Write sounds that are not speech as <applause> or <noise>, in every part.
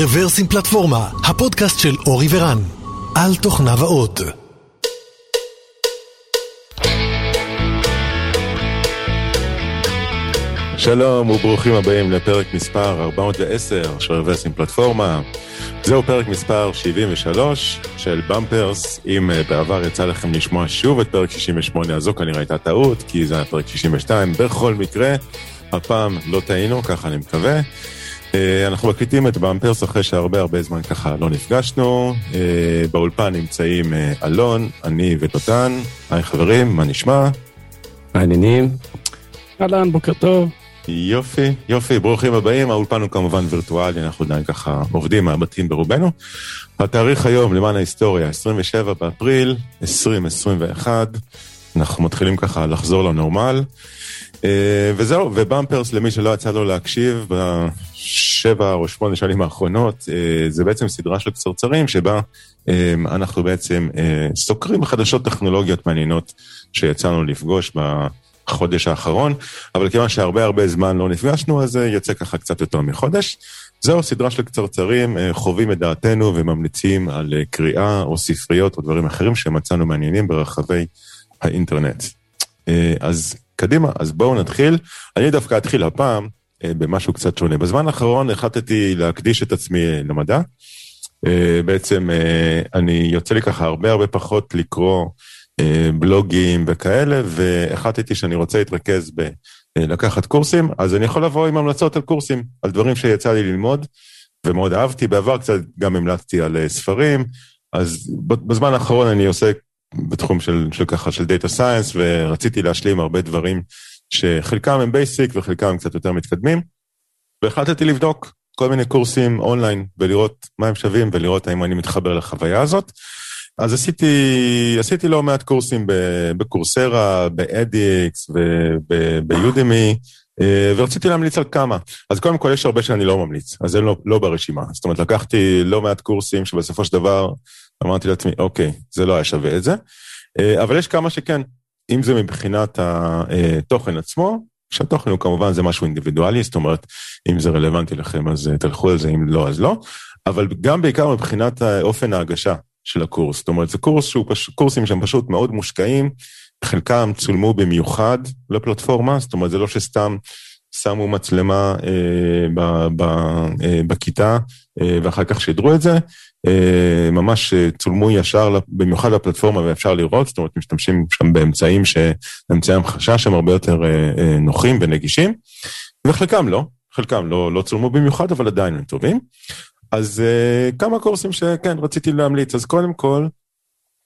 רוורסים פלטפורמה, הפודקאסט של אורי ורן, על תוכניו האות. שלום וברוכים הבאים לפרק מספר 410 של רוורסים פלטפורמה. זהו פרק מספר 73 של במפרס. אם uh, בעבר יצא לכם לשמוע שוב את פרק 68, אז זו כנראה הייתה טעות, כי זה היה פרק 62. בכל מקרה, הפעם לא טעינו, ככה אני מקווה. Uh, אנחנו מקליטים את במפרס אחרי שהרבה הרבה זמן ככה לא נפגשנו. Uh, באולפן נמצאים uh, אלון, אני ודותן. היי חברים, מה נשמע? מעניינים. אהלן, בוקר טוב. יופי, יופי, ברוכים הבאים, האולפן הוא כמובן וירטואלי, אנחנו עדיין ככה עובדים מהבתים ברובנו. התאריך היום, למען ההיסטוריה, 27 באפריל 2021, אנחנו מתחילים ככה לחזור לנורמל. אה, וזהו, ובמפרס למי שלא יצא לו להקשיב בשבע או שמונה שנים האחרונות, אה, זה בעצם סדרה של קצרצרים שבה אה, אנחנו בעצם סוקרים חדשות טכנולוגיות מעניינות שיצאנו לפגוש ב... החודש האחרון, אבל כיוון שהרבה הרבה זמן לא נפגשנו, אז יוצא ככה קצת יותר מחודש. זהו סדרה של קצרצרים, חווים את דעתנו וממליצים על אה, קריאה או ספריות או דברים אחרים שמצאנו מעניינים ברחבי האינטרנט. אז קדימה, אז בואו נתחיל. אני דווקא אתחיל הפעם במשהו קצת שונה. בזמן האחרון החלטתי להקדיש את עצמי למדע. בעצם אני יוצא לי ככה הרבה הרבה פחות לקרוא אה, בלוגים וכאלה, והחלטתי שאני רוצה להתרכז בלקחת קורסים, אז אני יכול לבוא עם המלצות על קורסים, על דברים שיצא לי ללמוד, ומאוד אהבתי, בעבר קצת גם המלצתי על אה, ספרים, אז בזמן האחרון אני עוסק בתחום של, של ככה, של data science, ורציתי להשלים הרבה דברים שחלקם הם basic וחלקם קצת יותר מתקדמים, והחלטתי לבדוק כל מיני קורסים אונליין ולראות מה הם שווים ולראות האם אני מתחבר לחוויה הזאת. אז עשיתי, עשיתי לא מעט קורסים ב Coursera, ב edX וב Udemy, אה, ורציתי להמליץ על כמה. אז קודם כל יש הרבה שאני לא ממליץ, אז זה לא, לא ברשימה. זאת אומרת, לקחתי לא מעט קורסים שבסופו של דבר אמרתי לעצמי, אוקיי, זה לא היה שווה את זה. אה, אבל יש כמה שכן, אם זה מבחינת התוכן עצמו, שהתוכן הוא כמובן זה משהו אינדיבידואלי, זאת אומרת, אם זה רלוונטי לכם אז אה, תלכו על זה, אם לא אז לא. אבל גם בעיקר מבחינת אופן ההגשה. של הקורס. זאת אומרת, זה קורס שהוא פש... קורסים שהם פשוט מאוד מושקעים, חלקם צולמו במיוחד לפלטפורמה, זאת אומרת, זה לא שסתם שמו מצלמה אה, אה, בכיתה אה, ואחר כך שידרו את זה, ממש צולמו ישר במיוחד לפלטפורמה ואפשר לראות, זאת אומרת, משתמשים שם באמצעים שאמצעי המחשה שהם הרבה יותר נוחים ונגישים, וחלקם לא, חלקם לא, לא צולמו במיוחד, אבל עדיין הם טובים. אז כמה קורסים שכן, רציתי להמליץ. אז קודם כל,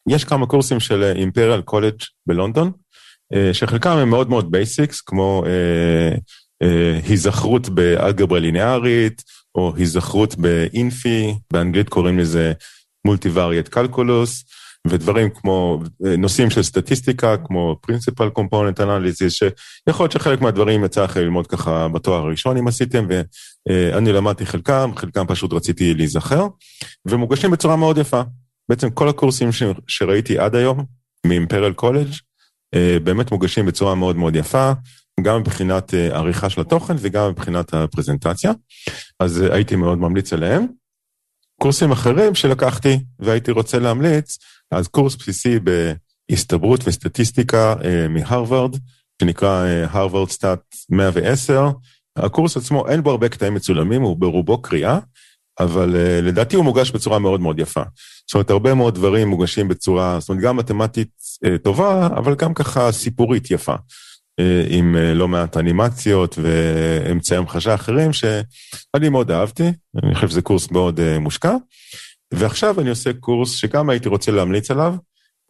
יש כמה קורסים של אימפריאל קולג' בלונדון, שחלקם הם מאוד מאוד basics, כמו היזכרות באלגברה ליניארית, או היזכרות באינפי, באנגלית קוראים לזה multivariate calculus, ודברים כמו נושאים של סטטיסטיקה, כמו principal component analysis, שיכול להיות שחלק מהדברים יצא לכם ללמוד ככה בתואר הראשון אם עשיתם, ואני למדתי חלקם, חלקם פשוט רציתי להיזכר, ומוגשים בצורה מאוד יפה. בעצם כל הקורסים. שראיתי עד היום, מאימפרל קולג', באמת מוגשים בצורה מאוד מאוד יפה, גם מבחינת עריכה של התוכן וגם מבחינת הפרזנטציה, אז הייתי מאוד ממליץ עליהם. קורסים אחרים שלקחתי והייתי רוצה להמליץ, אז קורס בסיסי בהסתברות וסטטיסטיקה אה, מהרווארד, שנקרא הרווארד סטאט 110. הקורס עצמו אין בו הרבה קטעים מצולמים, הוא ברובו קריאה, אבל לדעתי הוא מוגש בצורה מאוד מאוד יפה. זאת אומרת, הרבה מאוד דברים מוגשים בצורה, זאת אומרת, גם מתמטית טובה, אבל גם ככה סיפורית יפה. Uh, עם uh, לא מעט אנימציות ואמצעי המחשה אחרים שאני מאוד אהבתי, אני חושב שזה קורס מאוד uh, מושקע. ועכשיו אני עושה קורס שגם הייתי רוצה להמליץ עליו,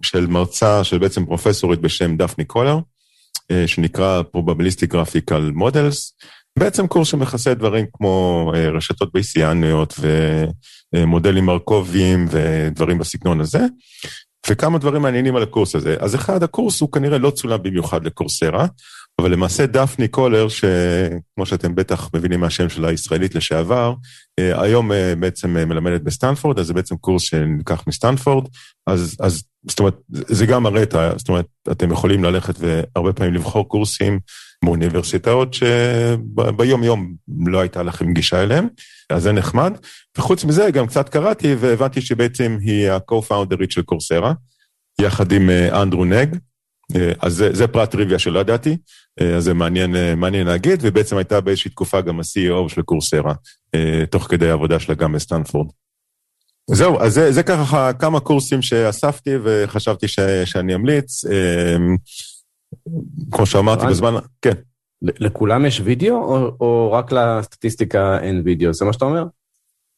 של מרצה, של בעצם פרופסורית בשם דפני קולר, אה, שנקרא Probabilistic Graphical Models, בעצם קורס שמכסה דברים כמו אה, רשתות בייסיאניות ומודלים מרקוביים ודברים בסגנון הזה, וכמה דברים מעניינים על הקורס הזה. אז אחד, הקורס הוא כנראה לא צולם במיוחד ל-Coursera, אבל למעשה דפני קולר, שכמו שאתם בטח מבינים מהשם שלה, ישראלית לשעבר, אה, היום אה, בעצם אה, מלמדת בסטנפורד, אז זה בעצם קורס שנלקח מסטנפורד, אז, אז זאת אומרת, זה גם מראה את ה... זאת אומרת, אתם יכולים ללכת והרבה פעמים לבחור קורסים מאוניברסיטאות שביום יום לא הייתה לכם גישה אליהם, אז זה נחמד. וחוץ מזה גם קצת קראתי והבנתי שבעצם היא ה-co-founder ית של Coursera, יחד עם אה, אנדרו נג, אה, אז זה, זה פרט טריוויה שלא ידעתי, אה, אז זה מעניין, מעניין להגיד, ובעצם הייתה באיזושהי תקופה גם ה-CEO של Coursera, תוך כדי העבודה שלה גם בסטנפורד. זהו, אז זה, זה ככה כמה קורסים שאספתי וחשבתי ש, שאני אמליץ. כמו שאמרתי בזמן, כן. לכולם יש וידאו או, או רק לסטטיסטיקה אין וידאו? זה מה שאתה אומר?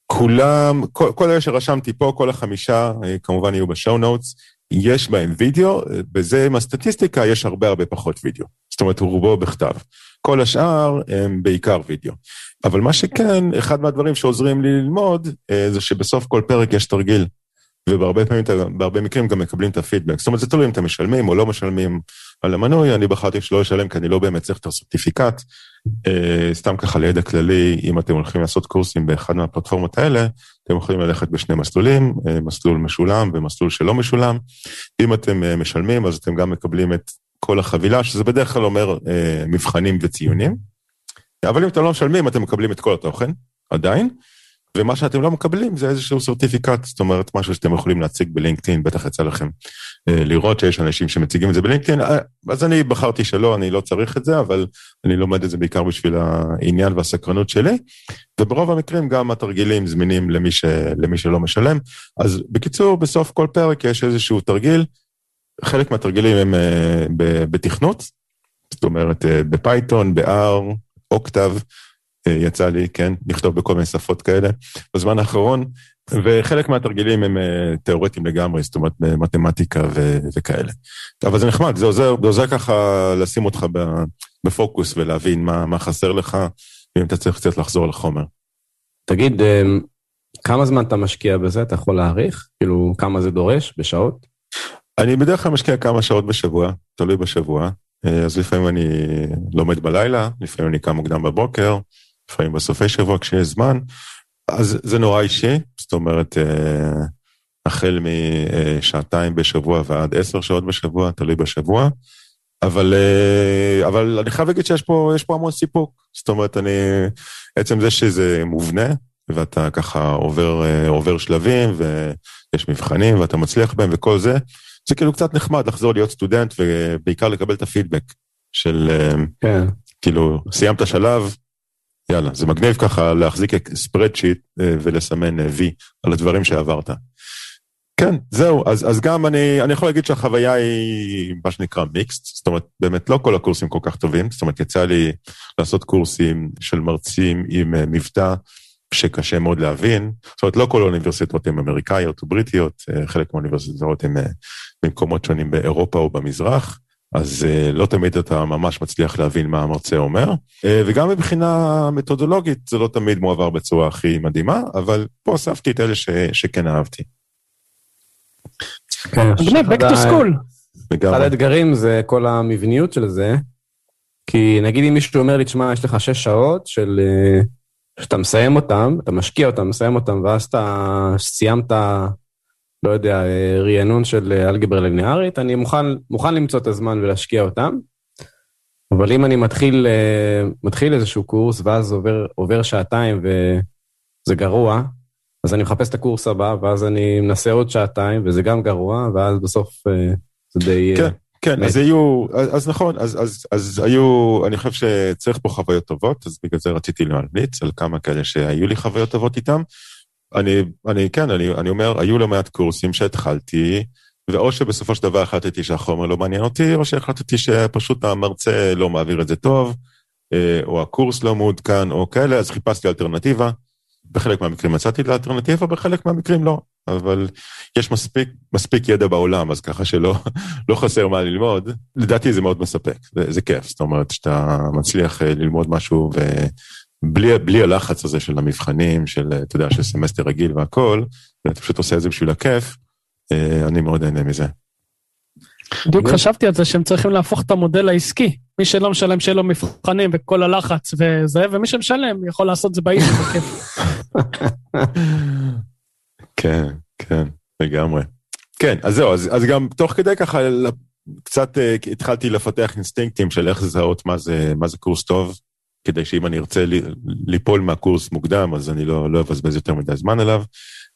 כולם, כל, כל אלה שרשמתי פה, כל החמישה, כמובן יהיו בשואו נוטס, יש בהם וידאו, בזה עם הסטטיסטיקה יש הרבה הרבה פחות וידאו. זאת אומרת, רובו בכתב. כל השאר הם בעיקר וידאו. אבל מה שכן, אחד מהדברים שעוזרים לי ללמוד, אה, זה שבסוף כל פרק יש תרגיל. ובהרבה פעמים, בהרבה מקרים גם מקבלים את הפידבק. זאת אומרת, זה תלוי אם אתם משלמים או לא משלמים על המנוי, אני בחרתי שלא לשלם כי אני לא באמת צריך את הסרטיפיקט. אה, סתם ככה לידע כללי, אם אתם הולכים לעשות קורסים באחד מהפלטפורמות האלה, אתם יכולים ללכת בשני מסלולים, אה, מסלול משולם ומסלול שלא משולם. אם אתם אה, משלמים, אז אתם גם מקבלים את כל החבילה, שזה בדרך כלל אומר מבחנים וציונים. אבל אם אתם לא משלמים, אתם מקבלים את כל התוכן, עדיין. ומה שאתם לא מקבלים זה איזשהו certificate, זאת אומרת, משהו שאתם יכולים להציג ב-LinkedIn, בטח יצא לכם אה, לראות שיש אנשים שמציגים את זה ב-LinkedIn, אה, אז אני בחרתי שלא, אני לא צריך את זה, אבל אני לומד את זה בעיקר בשביל העניין והסקרנות שלי, וברוב המקרים גם התרגילים זמינים למי, ש, למי שלא משלם. אז בקיצור, בסוף כל פרק יש איזשהו תרגיל, חלק מהתרגילים הם אה, בתכנות, זאת אומרת, ב-Python, ב-R, אוקטב, יצא לי, כן, לכתוב בכל מיני שפות כאלה בזמן האחרון, וחלק מהתרגילים הם אה, תיאורטיים לגמרי, זאת אומרת מתמטיקה ו- וכאלה. אבל זה נחמד, זה עוזר, זה עוזר ככה לשים אותך בפוקוס ולהבין מה, מה חסר לך, ואם אתה צריך קצת לחזור לחומר. תגיד, אה, כמה זמן אתה משקיע בזה? אתה יכול להעריך? כאילו, כמה זה דורש בשעות? אני בדרך כלל משקיע כמה שעות בשבוע, תלוי בשבוע. אה, אז לפעמים אני לומד בלילה, לפעמים אני קם מוקדם בבוקר, לפעמים בסופי שבוע כשיש זמן, אז זה נורא אישי, זאת אומרת, אה, החל משעתיים בשבוע ועד עשר שעות בשבוע, תלוי בשבוע. אבל, אה, אבל אני חייב להגיד שיש פה, פה המון סיפוק. זאת אומרת, אני, עצם זה שזה מובנה, ואתה ככה עובר, אה, עובר שלבים, ויש מבחנים, ואתה מצליח בהם וכל זה, זה כאילו קצת נחמד לחזור להיות סטודנט, ובעיקר לקבל את הפידבק של, כן. כאילו, סיימת שלב, יאללה, זה מגניב ככה להחזיק ספרדשיט אה, ולסמן אה, וי על הדברים שעברת. כן, זהו, אז, אז גם אני, אני יכול להגיד שהחוויה היא מה שנקרא מיקסט, זאת אומרת, באמת לא כל הקורסים כל כך טובים, זאת אומרת, יצא לי לעשות קורסים של מרצים עם אה, מבטא שקשה מאוד להבין, זאת אומרת, לא כל האוניברסיטאות הן אמריקאיות או בריטיות, חלק מהאוניברסיטאות הן במקומות שונים באירופה או במזרח. אז uh, לא תמיד אתה ממש מצליח להבין מה המרצה אומר, uh, וגם מבחינה מתודולוגית זה לא תמיד מועבר בצורה הכי מדהימה, אבל פה אספתי את אלה ש, שכן אהבתי. מגניב, back to school. אחד האתגרים זה כל המבניות של זה, כי נגיד אם מישהו אומר לי, תשמע, יש לך שש שעות של... אה, שאתה מסיים אותם, אתה משקיע אותם, מסיים אותם, ואז אתה סיימת לא יודע, רענון של אלגברה ליניארית, אני מוכן, מוכן למצוא את הזמן ולהשקיע אותם, אבל אם אני מתחיל, מתחיל איזשהו קורס ואז עובר, עובר שעתיים וזה גרוע, אז אני מחפש את הקורס הבא, ואז אני מנסה עוד שעתיים, וזה גם גרוע, ואז בסוף זה די... כן. כן, אז היו, אז נכון, אז, אז, אז היו, אני חושב שצריך פה חוויות טובות, אז בגלל זה רציתי להמליץ על כמה כאלה שהיו לי חוויות טובות איתם. אני, אני, כן, אני, אני אומר, היו לא מעט קורסים שהתחלתי, ואו שבסופו של דבר החלטתי שהחומר לא מעניין אותי, או שהחלטתי שפשוט המרצה לא מעביר את זה טוב, אה, או הקורס לא מעודכן, או כאלה, אז חיפשתי אלטרנטיבה. בחלק מהמקרים מצאתי את האלטרנטיבה, בחלק מהמקרים לא. אבל יש מספיק, מספיק ידע בעולם, אז ככה שלא <laughs> לא חסר מה ללמוד. לדעתי זה מאוד מספק, זה, זה כיף. זאת אומרת, שאתה מצליח אה, ללמוד משהו ו... בלי, בלי הלחץ הזה של המבחנים, של, אתה יודע, של סמסטר רגיל והכל, ואתה פשוט עושה את זה בשביל הכיף, אה, אני מאוד נהנה מזה. בדיוק חשבתי על זה שהם צריכים להפוך את המודל העסקי. מי שלא משלם שיהיה לו מבחנים וכל הלחץ וזה, ומי שמשלם יכול לעשות את זה באיזי בכיף. <laughs> כן, כן, לגמרי. כן, אז זהו, אז, אז גם תוך כדי ככה קצת התחלתי לפתח אינסטינקטים של איך לזהות מה זה, מה זה קורס טוב, כדי שאם אני ארצה ליפול מהקורס מוקדם, אז אני לא, לא אבזבז יותר מדי זמן אליו.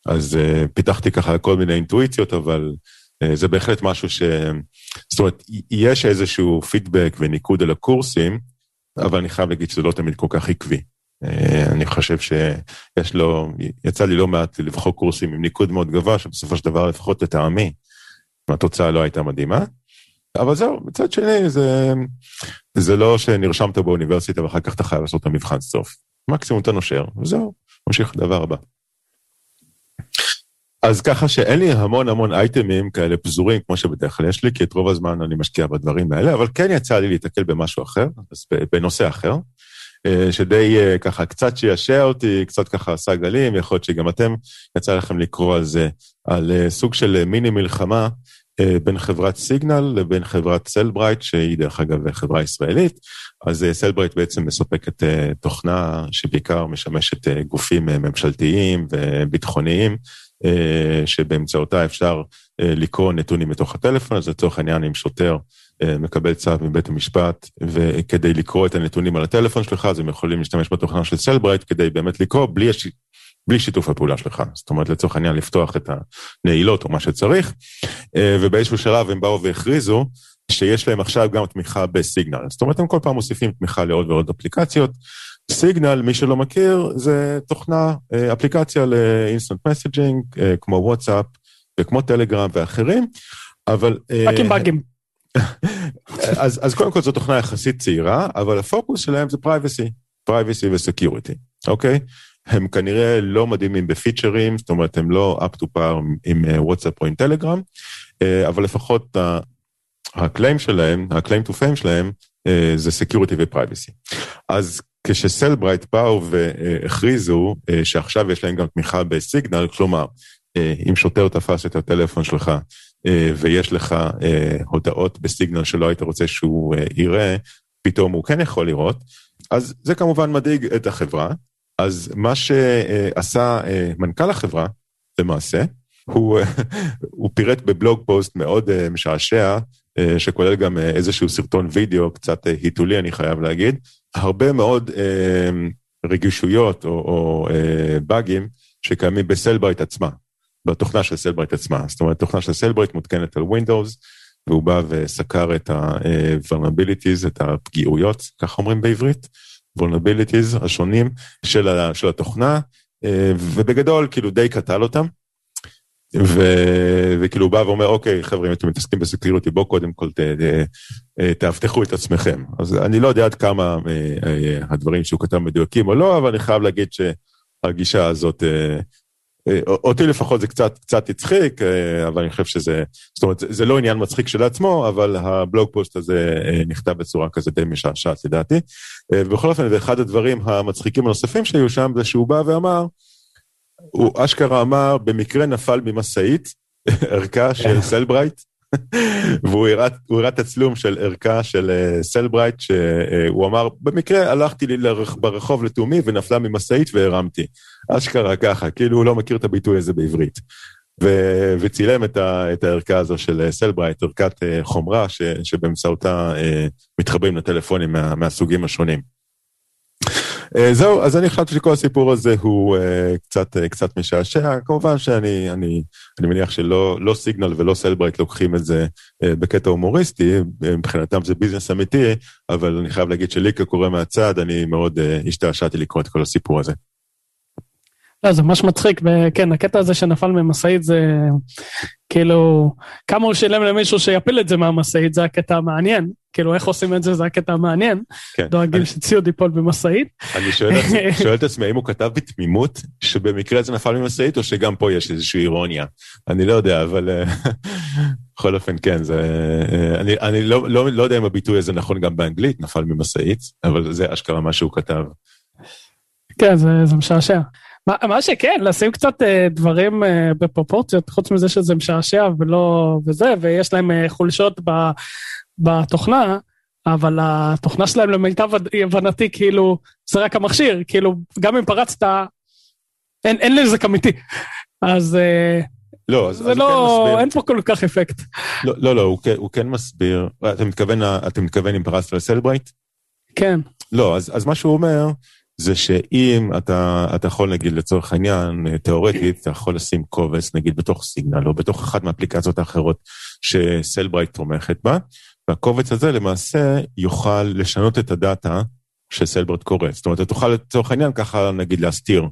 אז פיתחתי ככה כל מיני אינטואיציות, אבל זה בהחלט משהו ש... זאת אומרת, יש איזשהו פידבק וניקוד על הקורסים, אבל אני חייב להגיד שזה לא תמיד כל כך עקבי. אה, אני חושב שיש לו, יצא לי לא מעט לבחור קורסים עם ניקוד מאוד גבוה, שבסופו של דבר, לפחות לטעמי, התוצאה לא הייתה מדהימה. אבל זהו, מצד שני, זה, זה לא שנרשמת באוניברסיטה ואחר כך אתה חייב לעשות את המבחן סוף. מקסימום אתה נושר, וזהו, ממשיך לדבר הבא. אז ככה שאין לי המון המון אייטמים כאלה פזורים כמו שבדרך כלל יש לי, כי את רוב הזמן אני משקיע בדברים האלה, אבל כן יצא לי להתקל במשהו אחר, בנושא אחר, אה, שדי אה, ככה קצת שישע אותי, קצת ככה עשה גלים, יכול להיות שגם אתם, יצא לכם לקרוא על זה, על אה, סוג של מיני מלחמה בין חברת Signal לבין חברת Cellebrite, שהיא דרך אגב חברה ישראלית. אז Cellebrite בעצם מספקת תוכנה שבעיקר משמשת גופים ממשלתיים וביטחוניים. אה, שבאמצעותה אפשר אה, לקרוא נתונים מתוך הטלפון, אז לצורך העניין אם שוטר אה, מקבל צו מבית המשפט, וכדי לקרוא את הנתונים על הטלפון שלך, אז הם יכולים להשתמש בתוכנה של Cellebrite כדי באמת לקרוא בלי. בלי שיתוף הפעולה שלך. זאת אומרת, לצורך העניין לפתוח את הנעילות או מה שצריך, ובאיזשהו שלב הם באו והכריזו שיש להם עכשיו גם תמיכה ב-Signal. זאת אומרת, הם כל פעם מוסיפים תמיכה לעוד ועוד אפליקציות. Signal, מי שלא מכיר, זה תוכנה, אה, אפליקציה ל-instant messaging, אה, כמו וואטסאפ וכמו Telegram ואחרים, אבל... באגים אה, <laughs> באגים. אז, אז קודם כל זו תוכנה יחסית צעירה, אבל הפוקוס שלהם זה privacy, privacy ו-security, אוקיי? הם כנראה לא מדהימים בפיצ'רים, זאת אומרת, הם לא up to par עם וואטסאפ או עם Telegram, אבל לפחות ה-claim שלהם, ה-claim to fame שלהם, זה security ו-privacy. אז כש-Cellebrite באו והכריזו אה, שעכשיו יש להם גם תמיכה ב-Signal, כלומר, אה, אם שוטר תפס את הטלפון שלך אה, ויש לך הודעות ב-Signal שלא היית רוצה שהוא יראה, פתאום הוא כן יכול לראות, אז זה כמובן מדאיג את החברה. אז מה שעשה מנכ"ל החברה, למעשה, הוא, הוא פירט בבלוג פוסט מאוד משעשע, שכולל גם איזשהו סרטון וידאו, קצת היתולי אני חייב להגיד, הרבה מאוד אה, רגישויות או, או אה, באגים שקיימים ב-Cellebrite עצמה, בתוכנה של Cellebrite עצמה. זאת אומרת, תוכנה של Cellebrite מותקנת על Windows, והוא בא וסקר את ה-vulnerabilities, את הפגיעויות, כך אומרים בעברית, vulnerabilities השונים של, ה, של התוכנה, אה, ובגדול כאילו די קטל אותם. ו... וכאילו הוא בא ואומר, אוקיי, חבר'ה, אם אתם מתעסקים בסקיוריטי, בואו קודם כל ת... תאבטחו את עצמכם. אז אני לא יודע עד כמה אה, אה, הדברים שהוא כתב מדויקים או לא, אבל אני חייב להגיד שהגישה הזאת, אה, אותי לפחות זה קצת, קצת הצחיק, אבל אני חושב שזה, זאת אומרת, זה לא עניין מצחיק שלעצמו, אבל הבלוג פוסט הזה נכתב בצורה כזה די משעשעת לדעתי. ובכל אופן, ואחד הדברים המצחיקים הנוספים שהיו שם, זה שהוא בא ואמר, הוא אשכרה אמר, במקרה נפל ממשאית, <laughs> ערכה של Cellebrite, <laughs> והוא הראה תצלום של ערכה של אה, Cellebrite, שהוא אמר, במקרה הלכתי לי ברחוב לתומי ונפלה ממשאית והרמתי. אשכרה ככה, כאילו הוא לא מכיר את הביטוי הזה בעברית. ו- וצילם את, ה- את הערכה הזו של אה, Cellebrite, ערכת אה, חומרה ש- שבאמצעותה אה, מתחברים לטלפונים מה- מהסוגים השונים. אה, זהו, אז אני חשבתי שכל הסיפור הזה הוא אה, קצת, אה, קצת משעשע. כמובן שאני אני, אני מניח שלא לא Signal ולא Cellebrite לוקחים את זה אה, בקטע הומוריסטי, מבחינתם זה ביזנס אמיתי, אבל אני חייב להגיד שלי כקורא מהצד, אני מאוד uh, השתעשעתי לקרוא את כל הסיפור הזה. לא, זה ממש מצחיק, וכן, הקטע הזה שנפל ממשאית זה כאילו, כמה הוא שילם למישהו שיפיל את זה מהמשאית, זה הקטע המעניין. כאילו, איך עושים את זה, זה הקטע המעניין. כן. דואגים אני... שציוד ייפול במשאית. אני שואל, <laughs> שואל את עצמי, האם הוא כתב בתמימות שבמקרה זה נפל ממשאית, או שגם פה יש איזושהי אירוניה? אני לא יודע, אבל אה, <laughs> בכל אופן, כן, זה... אה, אני, אני לא, לא, לא יודע אם הביטוי הזה נכון גם באנגלית, נפל ממשאית, אבל זה אשכרה מה שהוא כתב. כן, זה, זה משעשע. מה, מה שכן, לשים קצת uh, דברים uh, בפרופורציות, חוץ מזה שזה משעשע ולא... וזה, ויש להם uh, חולשות ב, בתוכנה, אבל התוכנה שלהם למיטב הבנתי, כאילו, זה רק המכשיר, כאילו, גם אם פרצת, אין, אין נזק אמיתי. אז uh, לא, אז, זה אז לא, הוא כן מסביר. אין פה כל כך אפקט. לא, לא, לא, הוא, כן- הוא כן מסביר. אתה מתכוון, אתה מתכוון אם פרסת לסלברייט? כן, לא, אז, אז מה שהוא אומר, זה שאם אתה, אתה יכול נגיד לצורך העניין, תיאורטית, אתה יכול לשים קובץ נגיד בתוך סיגנל או בתוך אחת מהאפליקציות האחרות שסלברייט תומכת בה, והקובץ הזה למעשה יוכל לשנות את הדאטה שסלברייט קורא. זאת אומרת, אתה תוכל לצורך העניין ככה נגיד להסתיר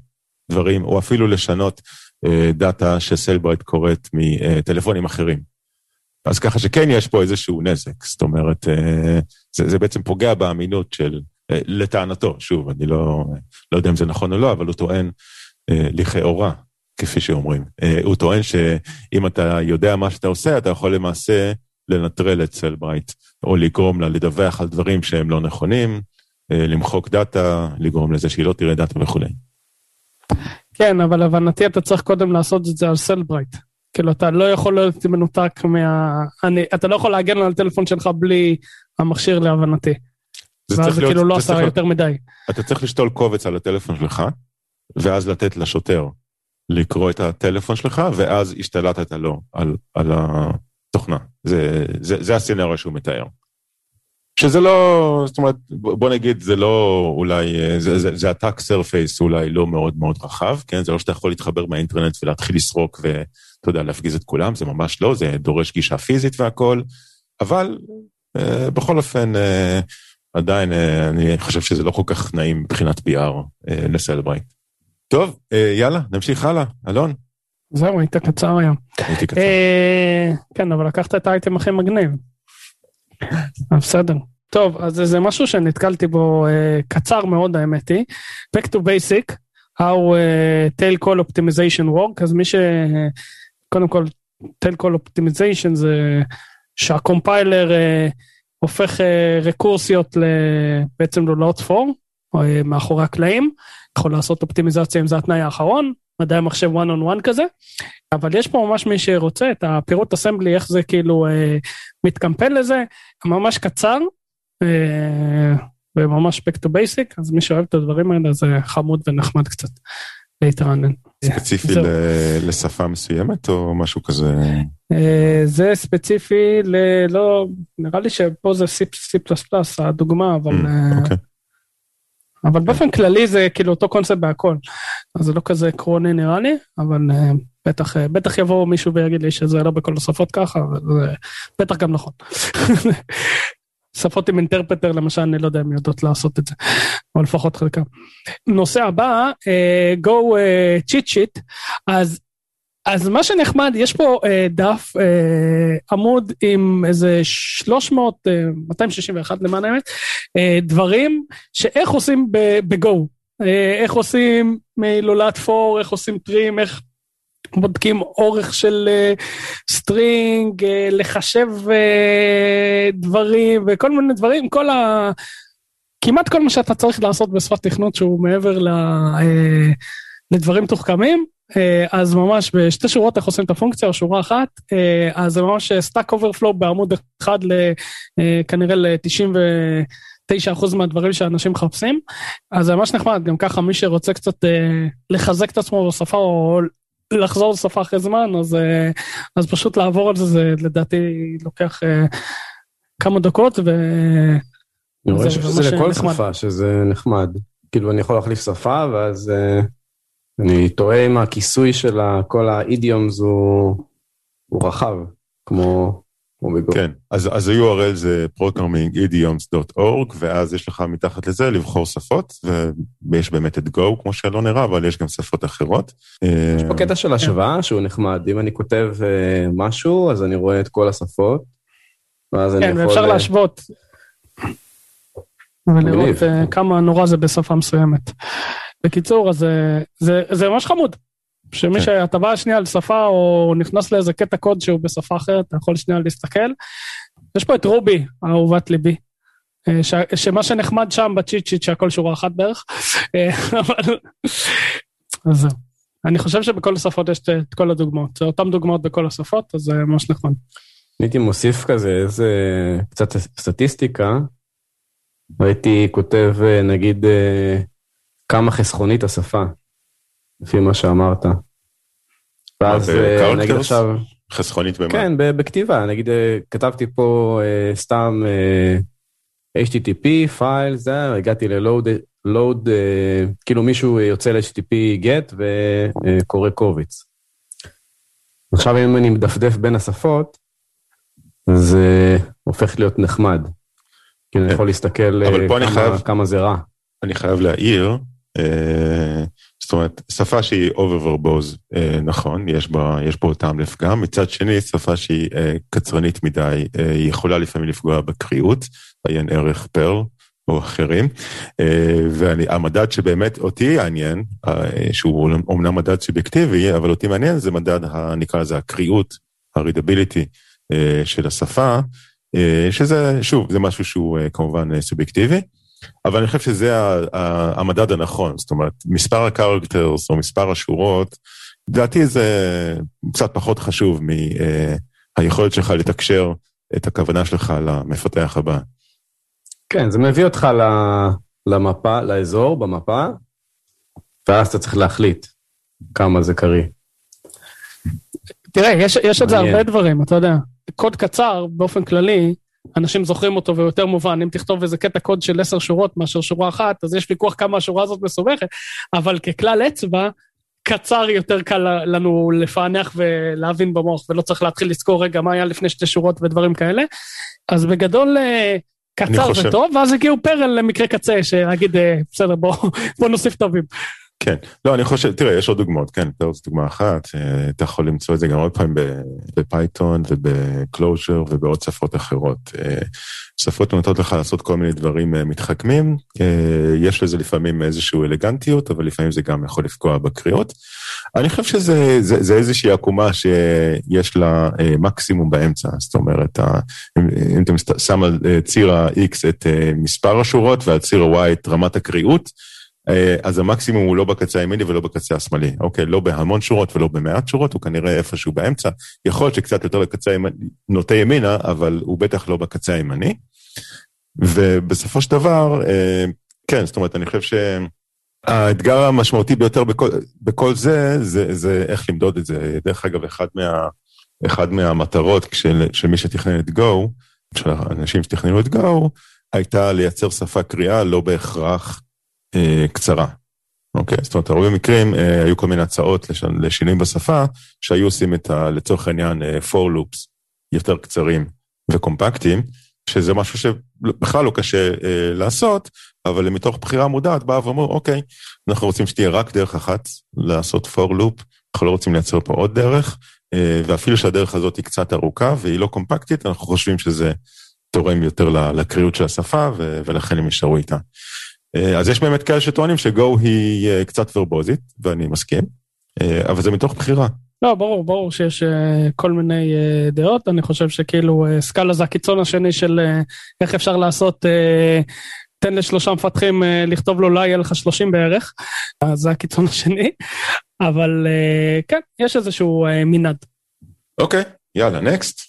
דברים, או אפילו לשנות אה, דאטה שסלברייט קוראת מטלפונים אחרים. אז ככה שכן יש פה איזשהו נזק, זאת אומרת, אה, זה, זה בעצם פוגע באמינות של, לטענתו, שוב, אני לא, לא יודע אם זה נכון או לא, אבל הוא טוען אה, לכאורה, כפי שאומרים. אה, הוא טוען שאם אתה יודע מה שאתה עושה, אתה יכול למעשה לנטרל את Cellebrite, או לגרום לה לדווח על דברים שהם לא נכונים, אה, למחוק data, לגרום לזה שהיא לא תראה data וכולי. כן, אבל להבנתי אתה צריך קודם לעשות את זה על Cellebrite. כאילו, אתה לא יכול להיות מנותק מה... אני, אתה לא יכול להגן על הטלפון שלך בלי המכשיר להבנתי. זה ואז זה להיות- כאילו לא עשה יותר מדי. אתה צריך לשתול קובץ על הטלפון שלך, ואז לתת לשוטר לקרוא את הטלפון שלך, ואז השתלטת לו על, על התוכנה. זה, זה, זה ה scenario שהוא מתאר. שזה לא, זאת אומרת, בוא נגיד, זה לא אולי, אה, זה, זה, זה ה attack surface אולי לא מאוד מאוד רחב, כן? זה לא שאתה יכול להתחבר מהאינטרנט ולהתחיל לסרוק ואתה יודע, להפגיז את כולם, זה ממש לא, זה דורש גישה פיזית והכל, אבל אה, בכל אופן, אה, עדיין אה, אני חושב שזה לא כל כך נעים מבחינת PR אה, ל Cellebrite. טוב, אה, יאללה, נמשיך הלאה. אלון, זהו, היית קצר היום. הייתי קצר. כן, אבל לקחת את האייטם הכי מגניב. בסדר. טוב, אז זה משהו שנתקלתי בו קצר מאוד האמת היא. Back to basic, how tail call optimization work, אז מי ש... קודם כל, tail call optimization זה שהקומפיילר אה, הופך אה, רקורסיות. בעצם ללאות פור, אה, מאחורי הקלעים, יכול לעשות אופטימיזציה אם זה התנאי האחרון, מדעי המחשב one on one כזה. אבל יש פה ממש מי שרוצה את הפירוט אסמבלי, איך זה כאילו אה, מתקמפל לזה, ממש קצר, אה, וממש back to basic, אז מי שאוהב את הדברים האלה זה חמוד ונחמד קצת להתרענן. ספציפי. ל- לשפה מסוימת או משהו כזה? אה, זה ספציפי ל... לא, נראה לי שפה זה C++, הדוגמה, אבל... Mm, אה, אוקיי. אבל באופן כללי זה כאילו אותו קונספט בהכל. אז זה לא כזה עקרוני נראה לי, אבל אה, בטח, בטח יבוא מישהו ויגיד לי שזה לא בכל השפות ככה, אבל זה בטח גם נכון. <laughs> שפות עם אינטרפטר למשל, אני לא יודע אם יודעות לעשות את זה, או לפחות חלקם. נושא הבא, Go cheat sheet, אז אז מה שנחמד, יש פה אה, דף אה, עמוד עם איזה 300, אה, 261 למען האמת, אה, דברים שאיך עושים ב Go, אה, איך עושים לולאת for, איך עושים trim, איך בודקים אורך של אה, string, אה, לחשב אה, דברים וכל מיני דברים, כל ה... כמעט כל מה שאתה צריך לעשות בשפת תכנות שהוא מעבר ל, אה, לדברים תוחכמים, אה, אז ממש בשתי שורות איך עושים את הפונקציה, או שורה אחת, אה, אז זה ממש Stack Overflow בעמוד אחד ל, אה, כנראה ל-99% מהדברים שאנשים מחפשים, אז זה ממש נחמד, גם ככה מי שרוצה קצת אה, לחזק את עצמו בשפה או לחזור לשפה אחרי זמן, אז, אה, אז פשוט לעבור על זה, זה לדעתי לוקח אה, כמה דקות ו... אני רואה זה שזה לכל נחמד. שפה, שזה נחמד. כאילו, אני יכול להחליף שפה, ואז אה, אני טועה אם הכיסוי של כל האידיומס הוא הוא רחב, כמו כמו בגו. כן, אז, אז ה-URL זה programmingidioms.org, ואז יש לך מתחת לזה לבחור שפות, ויש באמת את Go, כמו שאלון הראה, אבל יש גם שפות אחרות. יש פה קטע של השוואה שהוא נחמד, אם אני כותב אה, משהו, אז אני רואה את כל השפות, ואז אני כן, יכול... ואפשר אה, להשוות. ולראות. אה, כמה נורא זה בשפה מסוימת. בקיצור, אז אה, זה, זה ממש חמוד. שמי כן. שאתה בא שנייה על שפה או נכנס לאיזה קטע קוד שהוא בשפה אחרת, אתה יכול שנייה להסתכל. יש פה את רובי, אהובת ליבי. אה, ש, שמה שנחמד שם בצ'יט שיט שהכל שורה אחת בערך. אה, אבל... אז זהו. אני חושב שבכל השפות יש את- כל הדוגמאות. זה אותן דוגמאות בכל השפות, אז זה ממש נחמד. הייתי מוסיף כזה איזה קצת סטטיסטיקה, והייתי כותב נגיד כמה חסכונית השפה, לפי מה שאמרת. ואז אה, נגיד עכשיו... חסכונית במה? כן, בכתיבה, נגיד אה, כתבתי פה uh, סתם uh, HTTP פייל, זה, הגעתי ללואוד, לואוד, uh, כאילו מישהו יוצא ל-HTTP get וקורא קובץ. עכשיו אם אני מדפדף בין השפות, זה הופך להיות נחמד. כי אני. יכול להסתכל כמה, חייב, כמה זה רע. אני חייב להעיר, אה, זאת אומרת, שפה שהיא oververbose, אה, נכון, יש בה, יש בו טעם לפגם, מצד שני, שפה שהיא אה, קצרנית מדי, היא יכולה לפעמים לפגוע בקריאות, עיין ערך פרל. או אחרים, והמדד שבאמת אותי יעניין, שהוא אומנם מדד סובייקטיבי, אבל אותי מעניין זה מדד, נקרא לזה הקריאות, ה-readability של השפה, שזה, שוב, זה משהו שהוא כמובן סובייקטיבי. אבל אני חושב שזה המדד הנכון, זאת אומרת, מספר הקרקטרס או מספר השורות, לדעתי זה קצת פחות חשוב מהיכולת שלך לתקשר את הכוונה שלך למפתח הבא. כן, זה מביא אותך למפה, לאזור במפה, ואז אתה צריך להחליט כמה זה קריא. תראה, יש, יש את זה הרבה דברים, אתה יודע. קוד קצר, באופן כללי, אנשים זוכרים אותו והוא יותר מובן, אם תכתוב איזה קטע קוד של עשר שורות מאשר שורה אחת, אז יש ויכוח כמה השורה הזאת מסובכת, אבל ככלל אצבע, קצר יותר קל לנו לפענח ולהבין במוח, ולא צריך להתחיל לזכור רגע מה היה לפני שתי שורות ודברים כאלה. אז בגדול אה, קצר וטוב, ואז הגיעו פרל למקרה קצה, שנגיד, אה, בסדר, בוא, <laughs> בוא נוסיף טובים. כן, לא, אני חושב, תראה, יש עוד דוגמאות, כן, זו דוגמה אחת, אה, אתה יכול למצוא את זה גם עוד פעם ב Python וב Clojure ובעוד שפות אחרות. אה, שפות נותנות לך לעשות כל מיני דברים אה, מתחכמים, יש לזה לפעמים איזושהי אלגנטיות, אבל לפעמים זה גם יכול לפגוע בקריאות. אני חושב שזה זה, זה איזושהי עקומה שיש לה מקסימום באמצע, זאת אומרת, אם אתה שם על ציר ה-X את מספר השורות ועל ציר ה-Y את רמת הקריאות, אז המקסימום הוא לא בקצה הימיני ולא בקצה השמאלי, אוקיי? לא בהמון שורות ולא במעט שורות, הוא כנראה איפשהו באמצע. יכול להיות שקצת יותר לקצה הימני, נוטה ימינה, אבל הוא בטח לא בקצה הימני. ובסופו של דבר, אה, כן, זאת אומרת, אני חושב שהאתגר המשמעותי ביותר בכל, בכל זה, זה, זה איך למדוד את זה. דרך אגב, אחד, מה, אחד מהמטרות של, של מי שתכנן את Go, של האנשים שתכננו את Go, הייתה לייצר שפה קריאה לא בהכרח אה, קצרה. אוקיי? זאת אומרת, הרבה מקרים אה, היו כל מיני הצעות לש... לשינויים בשפה, שהיו עושים את ה... לצורך העניין אה, for loops יותר קצרים וקומפקטיים, שזה משהו שבכלל לא קשה אה, לעשות, אבל מתוך בחירה מודעת באה ואמרו, אוקיי, אנחנו רוצים שתהיה רק דרך אחת לעשות for loop, אנחנו לא רוצים לייצר פה עוד דרך, אה, ואפילו שהדרך הזאת היא קצת ארוכה והיא לא קומפקטית, אנחנו חושבים שזה תורם יותר לקריאות של השפה, ו... ולכן הם יישארו איתה. אה, אז יש באמת כאלה שטוענים שגו היא אה, קצת ורבוזית, ואני מסכים, אה, אבל זה מתוך בחירה. לא, ברור, ברור שיש כל מיני דעות, אני חושב שכאילו סקאלה זה הקיצון השני של איך אפשר לעשות, תן לשלושה מפתחים לכתוב לו לא יהיה לך שלושים בערך, אז זה הקיצון <laughs> השני, אבל כן, יש איזשהו מנעד. אוקיי, יאללה, next.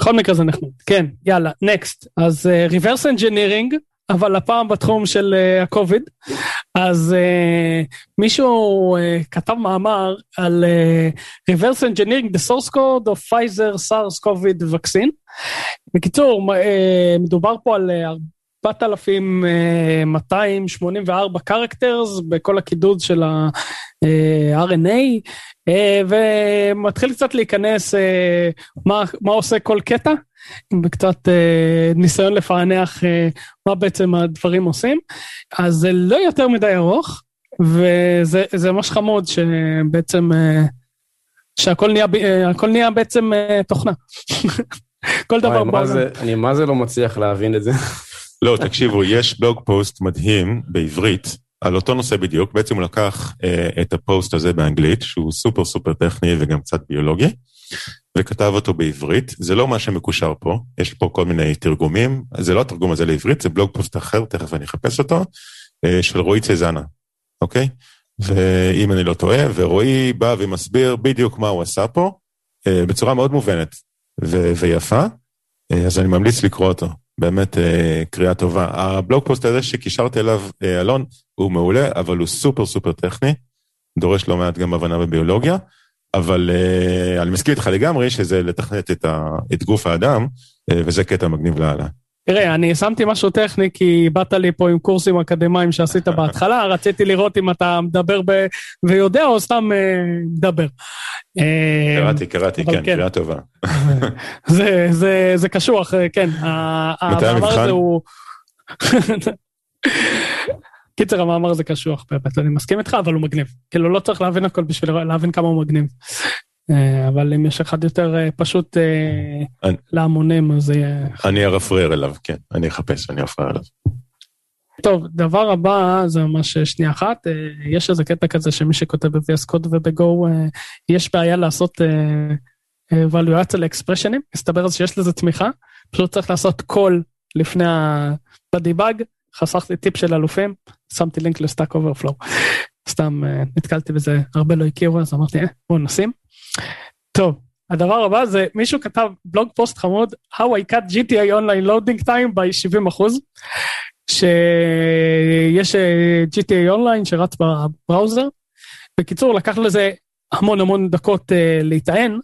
בכל מקרה זה נחמד, כן, יאללה, next. אז reverse engineering, אבל הפעם בתחום של הקוביד. אה, אז אה, מישהו uh, כתב מאמר על אה, reverse engineering the source code of Pfizer SARS COVID vaccine. בקיצור, אה, מדובר פה על 4,284 characters בכל הקידוד של ה-RNA, ומתחיל קצת להיכנס מה, מה עושה כל קטע. וקצת אה, ניסיון לפענח אה, מה בעצם הדברים עושים. אז זה לא יותר מדי ארוך, וזה ממש חמוד שבעצם, אה, שהכל נהיה, אה, נהיה בעצם אה, תוכנה. <laughs> כל דבר בעולם. אני מה זה לא מצליח להבין את זה. לא, תקשיבו, יש blog post מדהים בעברית על אותו נושא בדיוק, בעצם הוא לקח אה, את הפוסט הזה באנגלית, שהוא סופר סופר טכני וגם קצת ביולוגי, וכתב אותו בעברית. זה לא מה שמקושר פה, יש פה כל מיני תרגומים, זה לא התרגום הזה לעברית, זה blog post אחר, תכף אני אחפש אותו, אה, של רועי צזנה, אוקיי? ואם אני לא טועה, ורועי בא ומסביר בדיוק מה הוא עשה פה, אה, בצורה מאוד מובנת ו- ויפה, אה, אז אני ממליץ לקרוא אותו. באמת קריאה טובה. הבלוג פוסט הזה שקישרתי אליו, אלון, הוא מעולה, אבל הוא סופר סופר טכני, דורש לא מעט גם הבנה בביולוגיה. אבל uh, אני מסכים איתך לגמרי שזה לתכנת את, ה, את גוף האדם, וזה קטע מגניב לאללה. תראה, אני שמתי משהו טכני כי באת לי פה עם קורסים אקדמיים שעשית בהתחלה, <laughs> רציתי לראות אם אתה מדבר ב... ויודע או סתם uh, מדבר. קראתי, קראתי, כן, כן, קריאה טובה. <laughs> זה, זה, זה קשוח, כן. מתי המבחן? <laughs> קיצר, המאמר הזה קשוח באמת, אני מסכים איתך, אבל הוא מגניב. כאילו, לא צריך להבין הכל בשביל להבין כמה הוא מגניב. אה, אבל אם יש אחד יותר אה, פשוט אה, להמונים, אז זה יהיה... אני ארפרר אליו, כן, אני אחפש, אני ארפרר אליו. טוב, דבר הבא זה ממש שנייה אחת, יש איזה קטע כזה שמי שכותב ב-VS Code וב-Go, יש בעיה לעשות evaluate ל expression ים, מסתבר שיש לזה תמיכה, פשוט צריך לעשות call לפני ה... ב debug, חסכתי טיפ של אלופים, שמתי לינק ל Stack Overflow. סתם נתקלתי בזה, הרבה לא הכירו, אז אמרתי, אה, בואו נשים. טוב, הדבר הבא זה מישהו כתב blog post חמוד, How I cut GTA Online Loading Time by 70 אחוז, שיש uh, אה, GTA Online שרץ בבראוזר. בקיצור, לקח לזה המון המון דקות uh, להיטען,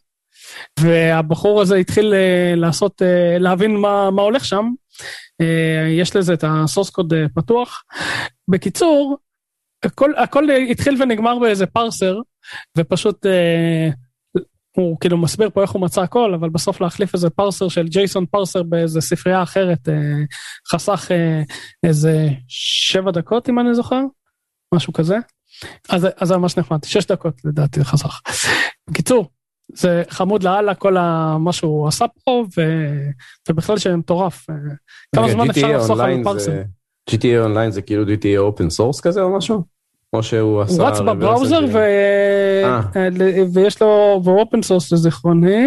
והבחור הזה התחיל uh, לעשות, uh, להבין מה, מה הולך שם, אה, יש לזה את הסורס קוד אה, פתוח. בקיצור, הכל, הכל התחיל ונגמר באיזה פרסר, ופשוט אה, הוא כאילו מסביר פה איך הוא מצא הכל, אבל בסוף להחליף איזה פרסר של ג'ייסון פרסר באיזה ספרייה אחרת, אה, חסך אה, איזה שבע דקות אם אני זוכר, משהו כזה. אז זה ממש נחמד, שש דקות לדעתי חסך. בקיצור, זה חמוד לאללה כל מה שהוא עשה פה, ו... ובכלל שזה מטורף. כמה זמן אפשר לחסוך על parser? GTA Online זה כאילו GTA open source כזה או משהו? או שהוא עשה... הוא רץ ב browser ו... אה. ויש לו, והוא open source לזיכרוני.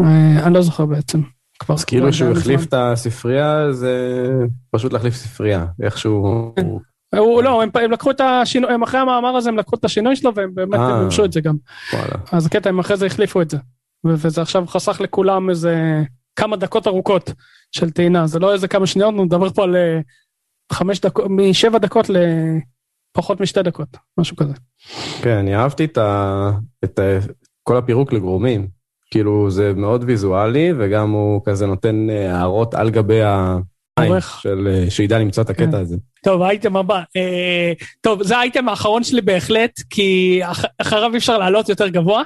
אה, אני לא זוכר בעצם. אז כאילו שהוא החליף את הספרייה זה פשוט להחליף ספרייה איכשהו. כן. הוא לא, הם, הם לקחו את השינוי, הם אחרי המאמר הזה הם לקחו את השינוי שלו והם באמת אה, מימשו את זה גם. וואלה. אז הקטע, הם אחרי זה החליפו את זה. וזה עכשיו חסך לכולם איזה כמה דקות ארוכות של טעינה, זה לא איזה כמה שניות, אנחנו נדבר פה על חמש דקות, משבע דקות לפחות משתי דקות, משהו כזה. כן, אני אהבתי את, ה, את ה, כל הפירוק לגרומים. כאילו זה מאוד ויזואלי וגם הוא כזה נותן אה, הערות על גבי ה... של שידע למצוא את הקטע כן. הזה. טוב, האייטם הבא. אה, טוב, זה האייטם האחרון שלי בהחלט, כי אח, אחריו אי אפשר לעלות יותר גבוה.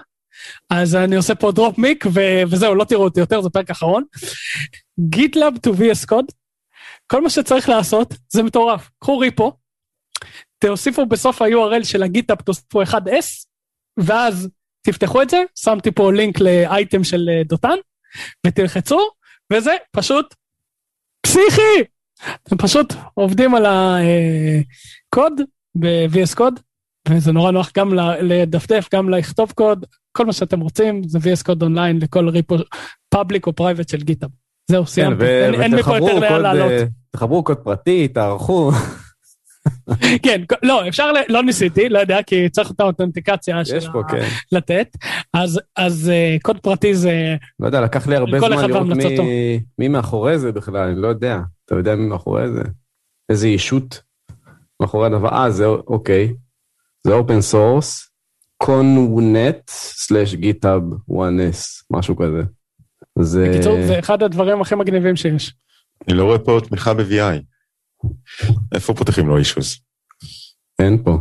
אז אני עושה פה דרופ מיק, ו- וזהו, לא תראו אותי יותר, זה פרק אחרון. GitLab to VS Code, כל מה שצריך לעשות, זה מטורף. קחו ריפו, תוסיפו בסוף ה-URL של ה GitHub, תוסיפו 1S, ואז תפתחו את זה, שמתי פה לינק לאייטם של אה, דותן, ותלחצו, וזה פשוט פסיכי! אתם פשוט עובדים על הקוד ב- VS Code, וזה נורא נוח גם לדפדף, גם לכתוב קוד, כל מה שאתם רוצים, זה VS Code online לכל repo public או private של GitHub. זהו, כן, סיימתי, אין לי פה יותר לאן לעלות. אה, תחברו קוד פרטי, תערכו. כן, לא, אפשר, לא ניסיתי, לא יודע, כי צריך את האותנטיקציה של פה, כן. לתת, אז, אז אה, קוד פרטי זה... לא יודע, לקח לי הרבה זמן לראות מי, מי מאחורי זה בכלל, אני לא יודע. אתה יודע מי מאחורי זה? איזה ישות מאחורי הדבר? אה, זה אוקיי. זה open source, GitHub 1S, משהו כזה. זה... בקיצור, זה אחד הדברים הכי מגניבים שיש. אני לא רואה פה תמיכה ב-VI. איפה פותחים לו אישוז? אין פה.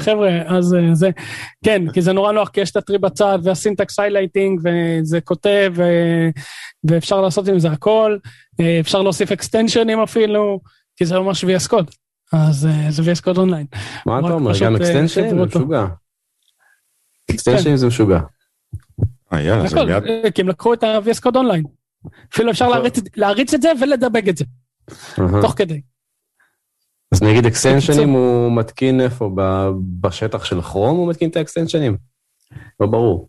חבר'ה, אז אה, זה, כן, כי זה נורא נוח, כי יש את ה tree בצד, וה syntax highlighting, וזה כותב, ואפשר לעשות עם זה הכל, אה, אפשר להוסיף extension ים אפילו, כי זה ממש VS Code, אז אה, זה VS Code online. מה אתה אומר, גם extension ים זה משוגע. extension ים זה משוגע. יאללה, זה מיד... כי הם לקחו את ה- VS Code online. אפילו אפשר נכון. להריץ את זה ולדבק את זה, תוך כדי. אז נגיד extension ים הוא מתקין איפה? בשטח של Chrome הוא מתקין את ה extension ים? לא ברור.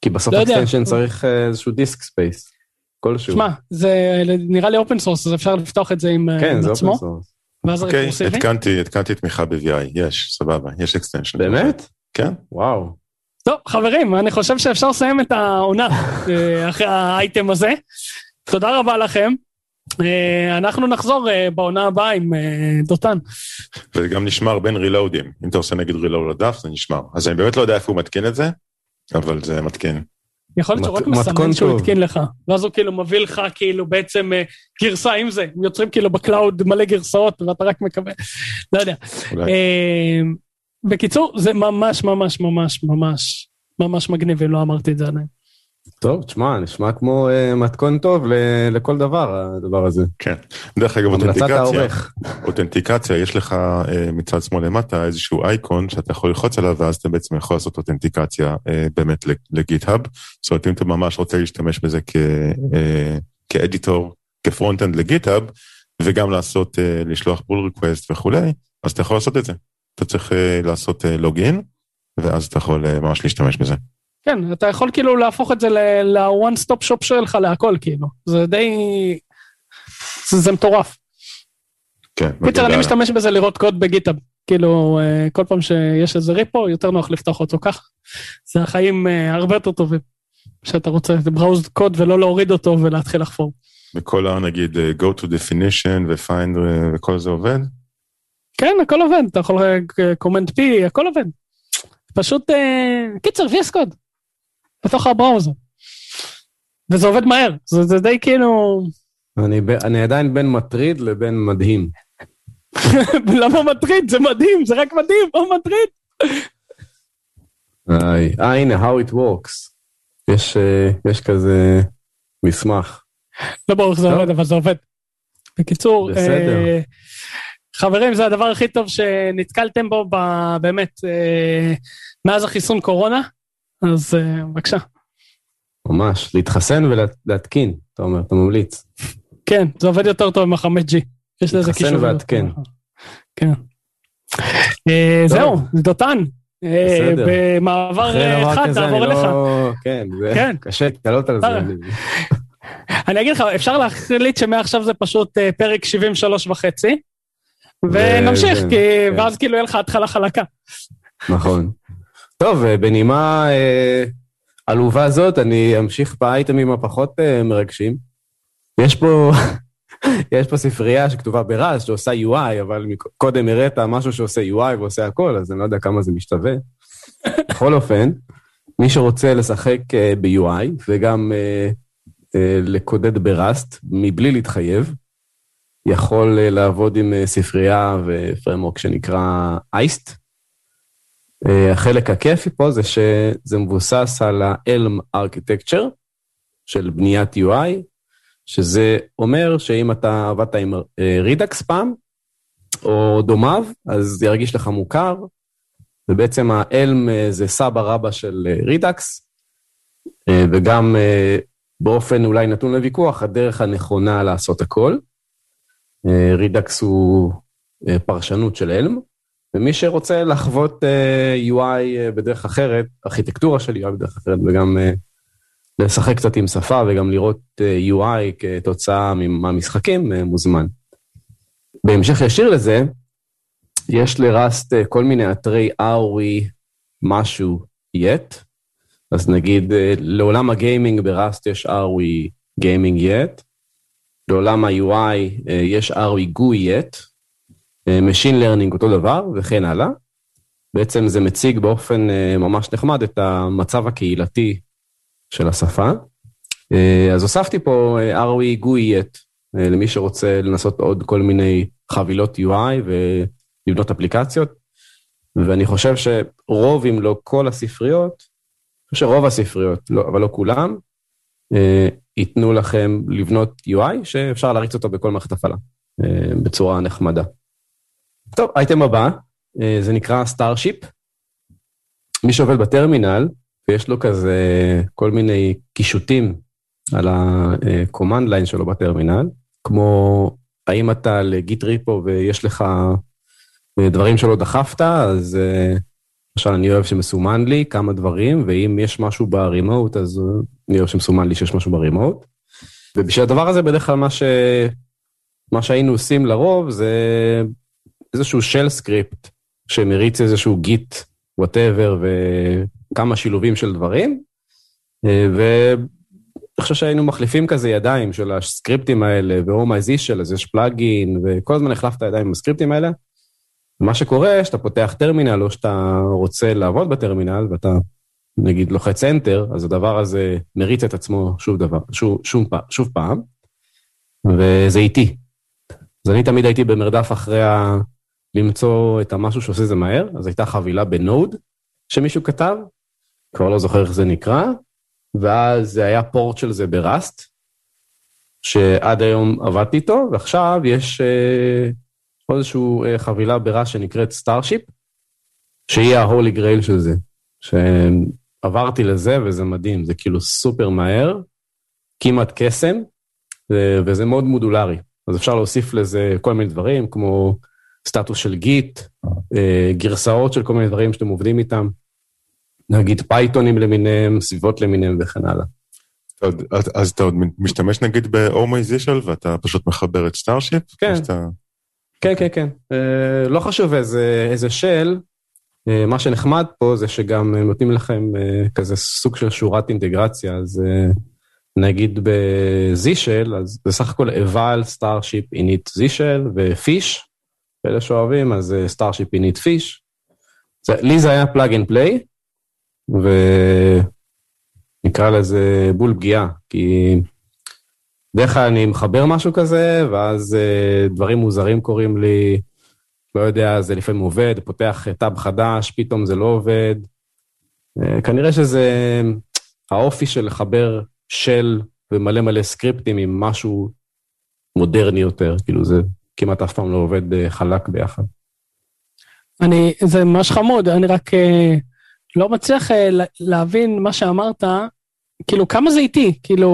כי בסוף לא extension צריך אה, איזשהו disk space. כלשהו. שמע, זה נראה לי open source, אז אפשר לפתוח את זה עם עצמו. כן, זה open source. ואז אוקיי, התקנתי, התקנתי תמיכה ב-VI, יש, סבבה, יש extension. באמת? כן. וואו. טוב, חברים, אני חושב שאפשר לסיים את העונה אה, אחרי האייטם הזה. תודה רבה לכם. אה, אנחנו נחזור אה, בעונה הבאה עם דותן. וזה גם נשמר בין reload ים. אם אתה עושה נגיד reload לדף, זה נשמר. אז אני באמת לא יודע איפה הוא מתקין את זה, אבל זה מתקין. יכול להיות שהוא רק מסמן שהוא. התקין לך, ואז הוא כאילו מביא לך כאילו בעצם גרסה עם זה, הם יוצרים כאילו ב cloud מלא גרסאות ואתה רק מקבל, לא יודע. בקיצור, זה ממש ממש ממש ממש ממש מגניב, אם לא אמרתי את זה עדיין. טוב, תשמע, נשמע כמו אה, מתכון טוב ל- לכל דבר, הדבר הזה. כן. דרך אגב, אותנטיקציה. אותנטיקציה, יש לך אה, מצד שמאל למטה איזשהו אייקון שאתה יכול ללחוץ עליו, ואז אתה בעצם יכול לעשות אותנטיקציה אה, באמת ל GitHub. זאת אומרת, אם אתה ממש רוצה להשתמש בזה כ- אה, כ editor, כ front-end ל GitHub, וגם לעשות, אה, לשלוח pull request וכולי, אז אתה יכול לעשות את זה. אתה צריך אה, לעשות login, ואז אתה יכול אה, ממש להשתמש בזה. כן, אתה יכול כאילו להפוך את זה ל-one stop shop שלך להכל כאילו, זה די, זה, זה מטורף. כן. קיצר, אני. משתמש בזה לראות קוד ב GitHub. כאילו, אה, כל פעם שיש איזה repo, יותר נוח לפתוח אותו ככה. זה החיים אה, הרבה יותר טובים. שאתה רוצה לבראוז קוד ולא להוריד אותו ולהתחיל לחפור. וכל ה... נגיד אה, go to definition ו-find אה, וכל זה עובד? כן, הכל עובד, אתה יכול קומנט פי, הכל עובד. פשוט, אה, קיצר, VS קוד. בתוך הבראוזר. וזה עובד מהר, זה, זה די כאילו, אני אני עדיין בין מטריד לבין מדהים. <laughs> למה מטריד? זה מדהים, זה רק מדהים, מה מטריד? איי, אה, הנה, how it works. יש, אה, יש כזה מסמך. לא ברור איך זה טוב. עובד, אבל זה עובד. בקיצור, בסדר. חברים, זה הדבר הכי טוב שנתקלתם בו ב- באמת אה, מאז החיסון קורונה, אז אה, בבקשה. ממש, להתחסן ולהתקין, אתה אומר, אתה ממליץ. כן, זה עובד יותר טוב עם ה-5G. יש לזה להתחסן קישור. ועדכן. כן. אה. זהו, דותן. אה, בסדר. במעבר אה, דבר חד, כזה, נעבור אני אליך. לא... כן, זה כן. קשה להתעלות על זה. אני- אגיד לך, אפשר להחליט שמעכשיו זה פשוט פרק 73 וחצי, ונמשיך, כי- כן. ואז כאילו יהיה לך התחלה חלקה. נכון. טוב, אה, בנימה אה, עלובה זאת, אני אמשיך באייטמים הפחות אה, מרגשים. יש פה, <laughs> יש פה ספרייה שכתובה ברז, שעושה UI, אבל קודם הראית משהו שעושה UI ועושה הכל, אז אני לא יודע כמה זה משתווה. <laughs> בכל אופן, מי שרוצה לשחק ב-UI וגם אה, אה, לקודד בראסט מבלי להתחייב, יכול אה, לעבוד עם אה, ספרייה ופרמורק שנקרא אייסט. Uh, החלק הכיפי פה זה שזה מבוסס על ה-Elm Architecture של בניית UI, שזה אומר שאם אתה עבדת עם Redux פעם, או דומיו, אז זה ירגיש לך מוכר, ובעצם uh, זה סבא רבא של uh, וגם באופן אולי נתון לוויכוח, הדרך הנכונה לעשות הכל. Uh, Redux הוא uh, פרשנות של Elm. ומי שרוצה לחוות uh, UI בדרך אחרת, ארכיטקטורה של UI בדרך אחרת, וגם לשחק קצת עם שפה וגם לראות UI כתוצאה מהמשחקים, מוזמן. בהמשך ישיר לזה, יש לראסט כל מיני אתרי ROE משהו yet, אז נגיד לעולם הגיימינג בראסט יש ROE גיימינג yet, לעולם ה-UI uh, יש ROE GUI yet, Machine Learning אותו דבר וכן הלאה. בעצם זה מציג באופן uh, ממש נחמד את המצב הקהילתי של השפה. אז הוספתי פה אה, raygui את אה, למי שרוצה לנסות עוד כל מיני חבילות UI ולבנות אפליקציות. ואני חושב שרוב אם לא כל הספריות, אני חושב שרוב הספריות, לא, אבל לא כולם, ייתנו לכם לבנות UI שאפשר להריץ אותו בכל מערכת הפעלה uh, בצורה נחמדה. טוב, אייטם הבא, אה, זה נקרא Starship. מי שעובד בטרמינל, ויש לו כזה כל מיני קישוטים על ה-command line שלו בטרמינל, כמו האם אתה לגיט ריפו ויש לך אה, דברים שלא דחפת, אז אה, למשל אני אוהב שמסומן לי כמה דברים, ואם יש משהו ברימוט, אז אה, אוהב שמסומן לי שיש משהו ברימוט. ובשביל הדבר הזה בדרך כלל מה, ש... מה שהיינו עושים לרוב זה איזשהו shell script שמריץ איזשהו Git, whatever, וכמה שילובים של דברים. אה, אני חושב שהיינו מחליפים כזה ידיים של הסקריפטים האלה, ו- Oh My Zsh plugin, וכל הזמן החלפת ידיים עם הסקריפטים האלה. מה שקורה, שאתה פותח טרמינל, או שאתה רוצה לעבוד בטרמינל, ואתה נגיד לוחץ Enter, אז הדבר הזה מריץ את עצמו שוב דבר, שוב, שוב, שוב פעם, וזה איטי. אז אני תמיד הייתי במרדף אחרי ה... למצוא את המשהו שעושה זה מהר, אז הייתה חבילה ב Node שמישהו כתב, כבר לא זוכר איך זה נקרא, ואז זה היה port של זה ב Rust, שעד היום עבדתי איתו, ועכשיו יש אה, איזושהי אה, חבילה ב Rust שנקראת Starship, שהיא ה holy grail של זה. שעברתי לזה וזה מדהים, זה כאילו סופר מהר, כמעט קסם, וזה מאוד מודולרי. אז אפשר להוסיף לזה כל מיני דברים, כמו סטטוס של Git, אה, גרסאות של כל מיני דברים שאתם עובדים איתם, נגיד פייתונים למיניהם, סביבות למיניהם וכן הלאה. אז אתה עוד משתמש נגיד ב Oh My Zsh ואתה פשוט מחבר את Starship? כן, כן, כן, כן. אה, לא חשוב איזה shell, אה, מה שנחמד פה זה שגם נותנים לכם כזה סוג של שורת אינטגרציה, אז נגיד ב-Z-Shell, אז זה סך הכל eval, Starship, init Z-Shell ו Fish, ואלה שאוהבים, אז Starship init Fish. לי זה היה plug and play, ונקרא לזה בול פגיעה, כי בדרך כלל אני מחבר משהו כזה, ואז דברים מוזרים קורים לי, לא יודע, זה לפעמים עובד, פותח tab חדש, פתאום זה לא עובד. Uh, כנראה שזה האופי של לחבר של ומלא מלא סקריפטים עם משהו מודרני יותר, כאילו זה כמעט אף פעם לא עובד אה, חלק ביחד. אני, זה ממש חמוד, אני רק אה, לא מצליח אה, להבין מה שאמרת, כאילו כמה זה איטי, כאילו,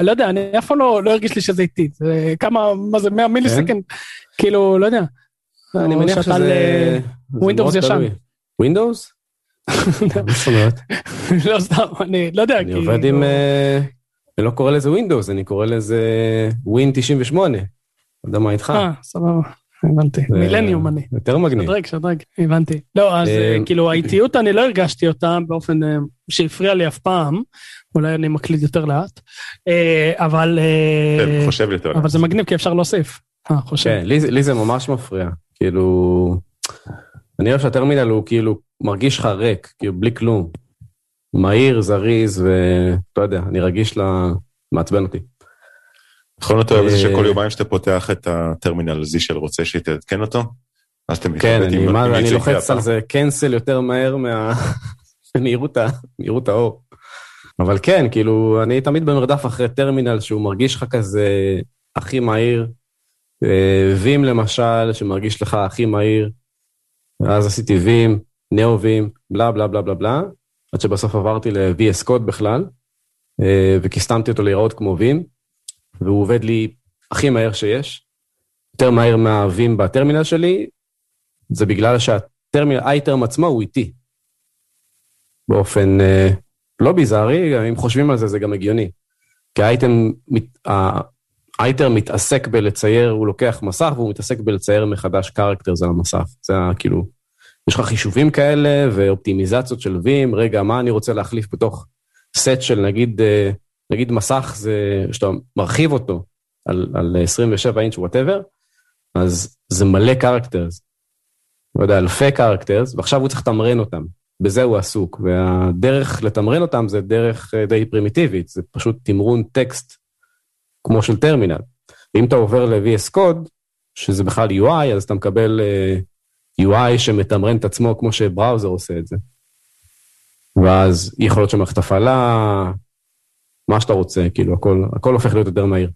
לא יודע, אני אף פעם לא, לא הרגיש לי שזה איטי, זה כמה, מה זה 100 מיליסקנד, כן? כאילו, לא יודע. אני מניח שזה... Windows ישן. Windows? מה זאת אומרת? לא סתם, אני לא יודע, אני עובד עם... אני לא קורא לזה Windows, אני קורא לזה Win 98. לא יודע מה איתך. אה, סבבה. הבנתי, Millennium אני. יותר מגניב. שדרג, שדרג, הבנתי. לא, אז אה, כאילו האיטיות אני לא הרגשתי אותה באופן אה, שהפריע לי אף פעם, אולי אני מקליד יותר לאט, אה, אבל... חושב יותר לאט. אבל זה מגניב כי אפשר להוסיף. אה, חושב. כן, לי זה ממש מפריע, כאילו... אני אוהב שהטרמינל הוא כאילו מרגיש לך ריק, כאילו בלי כלום. מהיר, זריז, ואתה יודע, אני רגיש ל... מעצבן אותי. נכון אתה אוהב את זה שכל אה, יומיים שאתה פותח את הטרמינל Z של רוצה שתעדכן אותו? אז אתה כן, אני לוחץ על זה קנסל יותר מהר מהמהירות <laughs> האור. אבל כן, כאילו, אני תמיד במרדף אחרי טרמינל שהוא מרגיש לך כזה הכי מהיר. וים אה, למשל, שמרגיש לך הכי מהיר. ואז עשיתי וים, נאו וים, בלה בלה בלה בלה בלה, עד שבסוף עברתי ל-VS Code בכלל, אה, וכיסתמתי אותו להיראות כמו וים. והוא עובד לי הכי מהר שיש, יותר מהר מהווים בטרמינל שלי, זה בגלל שהטרמינל, iTerm עצמו הוא איטי. באופן אה, לא ביזארי, אם חושבים על זה, זה גם הגיוני. כי ה iTerm, ה iTerm מתעסק בלצייר, הוא לוקח מסך והוא מתעסק בלצייר מחדש characters על המסך. זה כאילו, יש לך חישובים כאלה ואופטימיזציות של Vim, רגע, מה אני רוצה להחליף בתוך סט של נגיד אה, נגיד מסך זה, שאתה מרחיב אותו על, על 27 אינץ' whatever, אז זה מלא characters. לא יודע, אלפי characters, ועכשיו הוא צריך לתמרן אותם. בזה הוא עסוק, והדרך לתמרן אותם זה דרך אה, די פרימיטיבית, זה פשוט תמרון טקסט כמו של טרמינל. אם אתה עובר ל-VS Code, שזה בכלל UI, אז אתה מקבל אה, UI שמתמרן את עצמו כמו ש browser עושה את זה. ואז יכול להיות שמערכת הפעלה, מה שאתה רוצה, כאילו, הכל, הכל הופך להיות יותר מהיר.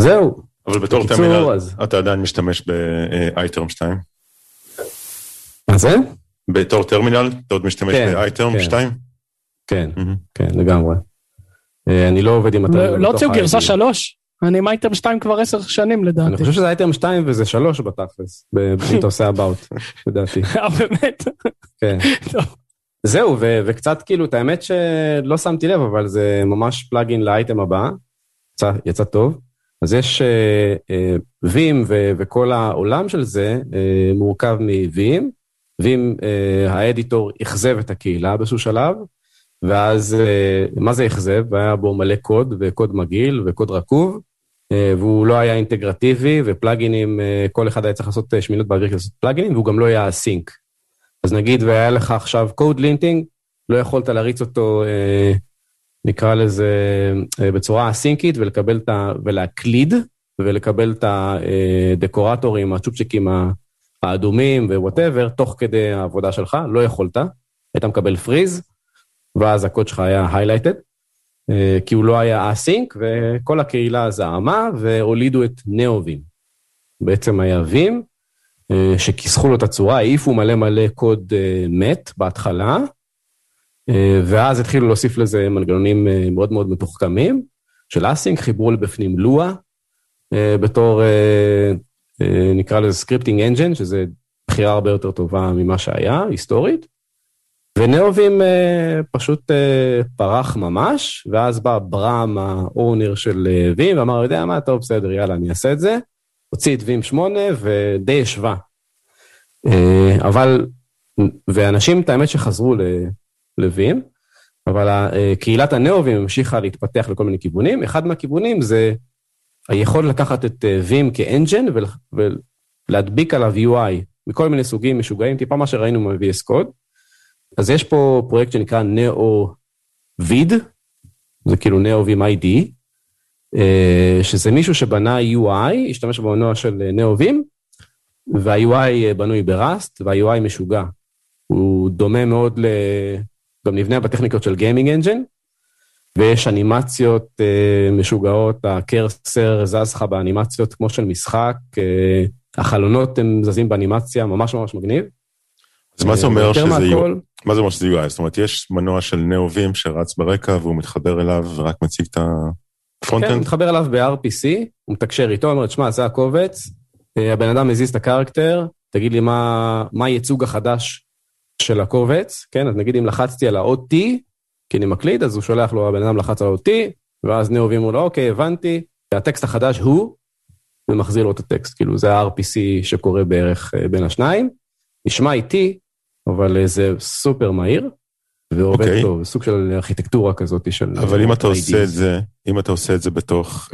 זהו. אבל בתור טרמינל, אז... אתה עדיין משתמש ב-iTerm 2? מה זה? בתור טרמינל, אתה עוד משתמש כן, ב-iTerm 2? כן, כן, כן, לגמרי. אה, אני לא עובד עם הטרמינל. לא הוציאו גרסה 3? אני עם אייטם 2 כבר 10 שנים לדעתי. אני חושב שזה אייטם 2 וזה 3 בתכלס, <laughs> אם אתה עושה אבאוט, לדעתי. אה, באמת? כן. <laughs> זהו, ו- וקצת כאילו, את האמת שלא שמתי לב, אבל זה ממש פלאגין לאייטם הבא, יצא, יצא טוב. אז יש uh, uh, Vim ו- וכל העולם של זה מורכב. Vim, uh, האדיטור אכזב את הקהילה באיזשהו שלב, ואז, אה, מה זה אכזב? היה בו מלא קוד, וקוד מגעיל, וקוד רקוב, אה, והוא לא היה אינטגרטיבי, ופלאגינים, אה, כל אחד היה צריך לעשות שמינות באוויר כדי לעשות פלאגינים, והוא גם לא היה סינק. אז נגיד, והיה לך עכשיו code linting, לא יכולת להריץ אותו, נקרא לזה, בצורה אסינקית, ולקבל את ה... ולהקליד, ולקבל את הדקורטורים, הצ'ופצ'יקים האדומים ו whatever, תוך כדי העבודה שלך, לא יכולת, היית מקבל freeze, ואז הקוד שלך היה highlighted, אה, כי הוא לא היה async, וכל הקהילה זעמה והולידו את Neovim. בעצם היה Vim, אה, שכיסחו לו את הצורה, העיפו מלא מלא קוד אה, מת בהתחלה, ואז התחילו להוסיף לזה מנגנונים מאוד מאוד מתוחכמים של async, חיברו לבפנים Lua, בתור, נקרא לזה scripting engine, שזה בחירה הרבה יותר טובה ממה שהיה, היסטורית. ו Neovim אה, פשוט אה, פרח ממש, ואז בא ברם, ה owner של אה, Vim, ואמר, יודע מה, טוב, בסדר, יאללה, אני אעשה את זה. הוציא את וים 8 ודי השווה. אה, אבל, ואנשים, את האמת שחזרו לווים, אבל קהילת הנאובים המשיכה להתפתח לכל מיני כיוונים. אחד מהכיוונים זה היכולת לקחת את וים כאנג'ן ולהדביק עליו UI מכל מיני סוגים משוגעים, טיפה מה שראינו מ-VS Code. אז יש פה פרויקט שנקרא נאו-ויד, זה כאילו נאו-ווים ID, אה, שזה מישהו שבנה UI, השתמש במנוע של Neovim, וה-UI בנוי ב Rust, וה-UI משוגע. הוא דומה מאוד ל... גם נבנה בטכניקות של gaming engine, ויש אנימציות משוגעות, ה cursor זז לך באנימציות כמו של משחק, החלונות הם זזים באנימציה, ממש ממש מגניב. אז מה זה אומר שזה מהכל... מה זה אומר שזה UI? זאת אומרת, יש מנוע של Neovim שרץ ברקע והוא מתחבר אליו ורק מציג את ה front-end? כן, הוא מתחבר אליו ב-RPC, הוא מתקשר איתו, אומר, שמע, זה הקובץ, אה, הבן אדם מזיז את הקרקטר, תגיד לי מה, מה הייצוג החדש של הקובץ, כן? אז נגיד אם לחצתי על האות T, כי אני מקליד, אז הוא שולח לו, הבן אדם לחץ על האות T, ואז נאובים אומר לו, אוקיי, הבנתי, הטקסט החדש הוא, ומחזיר לו את הטקסט, כאילו זה ה-RPC שקורה בערך אה, בין השניים. נשמע איטי, אבל אה, זה סופר מהיר, ועובד okay. אוקיי. טוב, סוג של ארכיטקטורה כזאת של... אבל אם אתה עושה את זה, אם אתה עושה את זה בתוך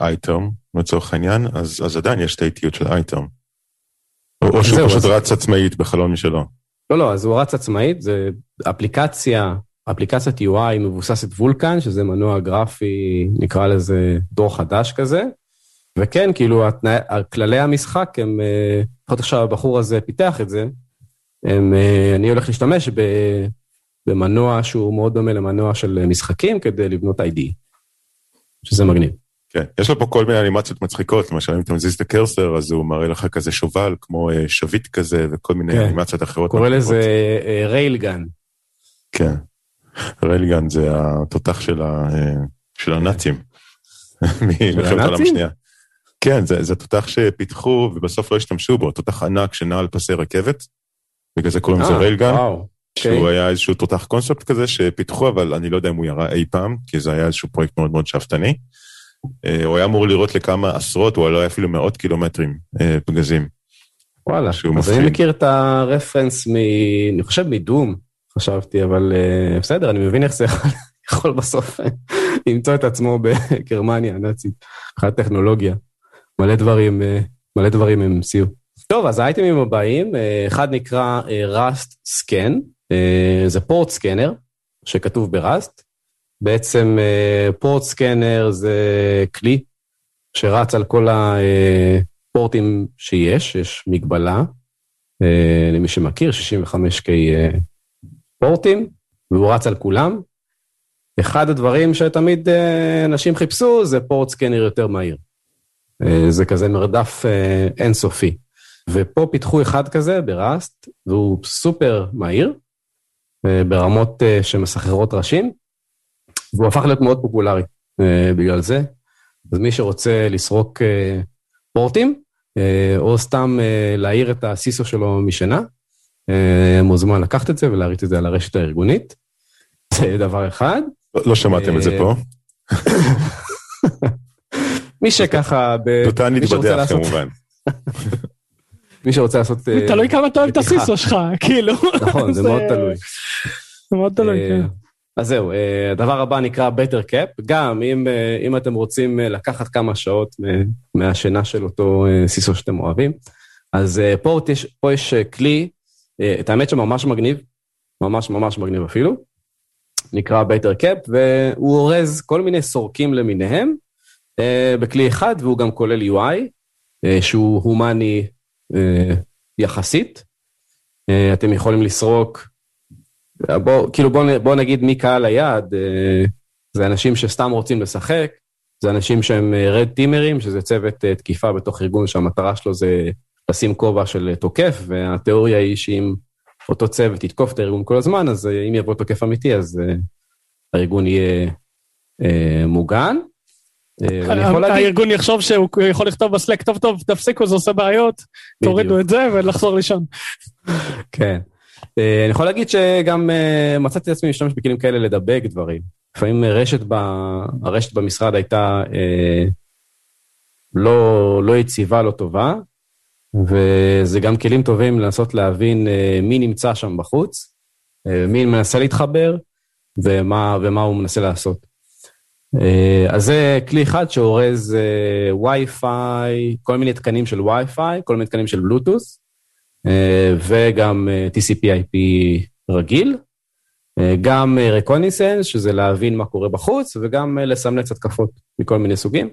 אייטרם, uh, לצורך העניין, אז, אז עדיין יש את האיטיות של אייטרם. או, או שהוא פשוט אז... רץ עצמאית בחלון משלו. לא, לא, אז הוא רץ עצמאית, זה אפליקציה, אפליקציית UI מבוססת וולקן, שזה מנוע גרפי, נקרא לזה דור חדש כזה. וכן, כאילו, התנא... כללי המשחק הם, אה, לפחות עכשיו הבחור הזה פיתח את זה, הם, אה, אני הולך להשתמש במנוע שהוא מאוד דומה למנוע של משחקים כדי לבנות ID, שזה מגניב. כן, יש לו פה כל מיני אנימציות מצחיקות, למשל אם אתה מזיז את הקרסר, אז הוא מראה לך כזה שובל, כמו אה, שביט כזה, וכל מיני כן. אנימציות אחרות. קורא לזה ריילגן. כן, ריילגן זה התותח של, ה, של הנאצים. <laughs> של הנאצים? כן, זה, זה תותח שפיתחו ובסוף לא השתמשו בו, תותח ענק שנע על פסי רכבת, בגלל זה קוראים לזה ריילגן, שהוא okay. היה איזשהו תותח קונספט כזה שפיתחו, אבל אני לא יודע אם הוא ירה אי פעם, כי זה היה איזשהו פרויקט מאוד מאוד שאפתני. אה, הוא היה אמור לראות לכמה עשרות, הוא לא היה אפילו מאות קילומטרים אה, פגזים. וואלה, אז מפחיד. אני מכיר את הרפרנס מ... אני חושב מדום, חשבתי, אבל uh, בסדר, אני מבין איך זה יכול, <laughs> יכול בסוף <laughs> למצוא את עצמו בגרמניה הנאצית, מבחינת טכנולוגיה. מלא דברים, אה, מלא דברים הם המציאו. טוב, אז האייטמים הבאים, אה, אחד נקרא אה, Rust Scan, זה פורט סקנר שכתוב בראסט. בעצם פורט סקנר זה כלי שרץ על כל הפורטים שיש, יש מגבלה, למי שמכיר, 65K פורטים, והוא רץ על כולם. אחד הדברים שתמיד אנשים חיפשו זה פורט סקנר יותר מהיר. אה, זה כזה מרדף אה, אינסופי. ופה פיתחו אחד כזה בראסט, והוא סופר מהיר, אה, ברמות שמסחררות ראשים, והוא הפך להיות מאוד פופולרי בגלל זה. אז מי שרוצה לסרוק פורטים, או סתם להעיר את הסיסו שלו משינה, מוזמן לקחת את זה ולהריץ את זה על הרשת הארגונית. <laughs> זה דבר אחד. לא, לא שמעתם את זה פה. <laughs> מי שככה... תותן נתבדח כמובן. <laughs> מי שרוצה לעשות... אה, תלוי כמה אתה אוהב את הסיסו שלך, <laughs> כאילו. נכון, זה מאוד <laughs> תלוי. זה מאוד תלוי, אה, כן. אז זהו, אה, הדבר הבא נקרא Better Cap, גם אם, אם אתם רוצים לקחת כמה שעות מהשינה של אותו סיסו שאתם אוהבים, אז פה יש, פה יש כלי, את האמת שממש מגניב, ממש ממש מגניב אפילו, נקרא Better Cap, והוא אורז כל מיני סורקים למיניהם בכלי אחד, והוא גם כולל UI, שהוא הומני יחסית. אתם יכולים לסרוק בוא, כאילו בוא, בוא נגיד מי קהל היעד, אה, זה אנשים שסתם רוצים לשחק, זה אנשים שהם רד אה, טימרים, שזה צוות אה, תקיפה בתוך ארגון שהמטרה שלו זה לשים כובע של תוקף, והתיאוריה היא שאם אותו צוות יתקוף את הארגון כל הזמן, אז אם יבוא תוקף אמיתי, אז הארגון יהיה מוגן. הארגון יחשוב שהוא יכול לכתוב בסלק, טוב טוב, תפסיקו, זה עושה בעיות, תורידו את זה ולחזור לישון. <laughs> כן. אה, אני יכול להגיד שגם אה, מצאתי את עצמי להשתמש בכלים כאלה לדבק דברים. לפעמים רשת, ב... הרשת במשרד הייתה אה, לא, לא יציבה, לא טובה, וזה גם כלים טובים לנסות להבין אה, מי נמצא שם בחוץ, אה, מי מנסה להתחבר ומה, ומה הוא מנסה לעשות. אה, אז זה כלי אחד שאורז אה, וי-פיי, כל מיני תקנים של וי-פיי, כל מיני תקנים של בלוטוס. אה, וגם TCP/IP רגיל, גם רקוניסנס, שזה להבין מה קורה בחוץ, וגם לסמלץ התקפות מכל מיני סוגים.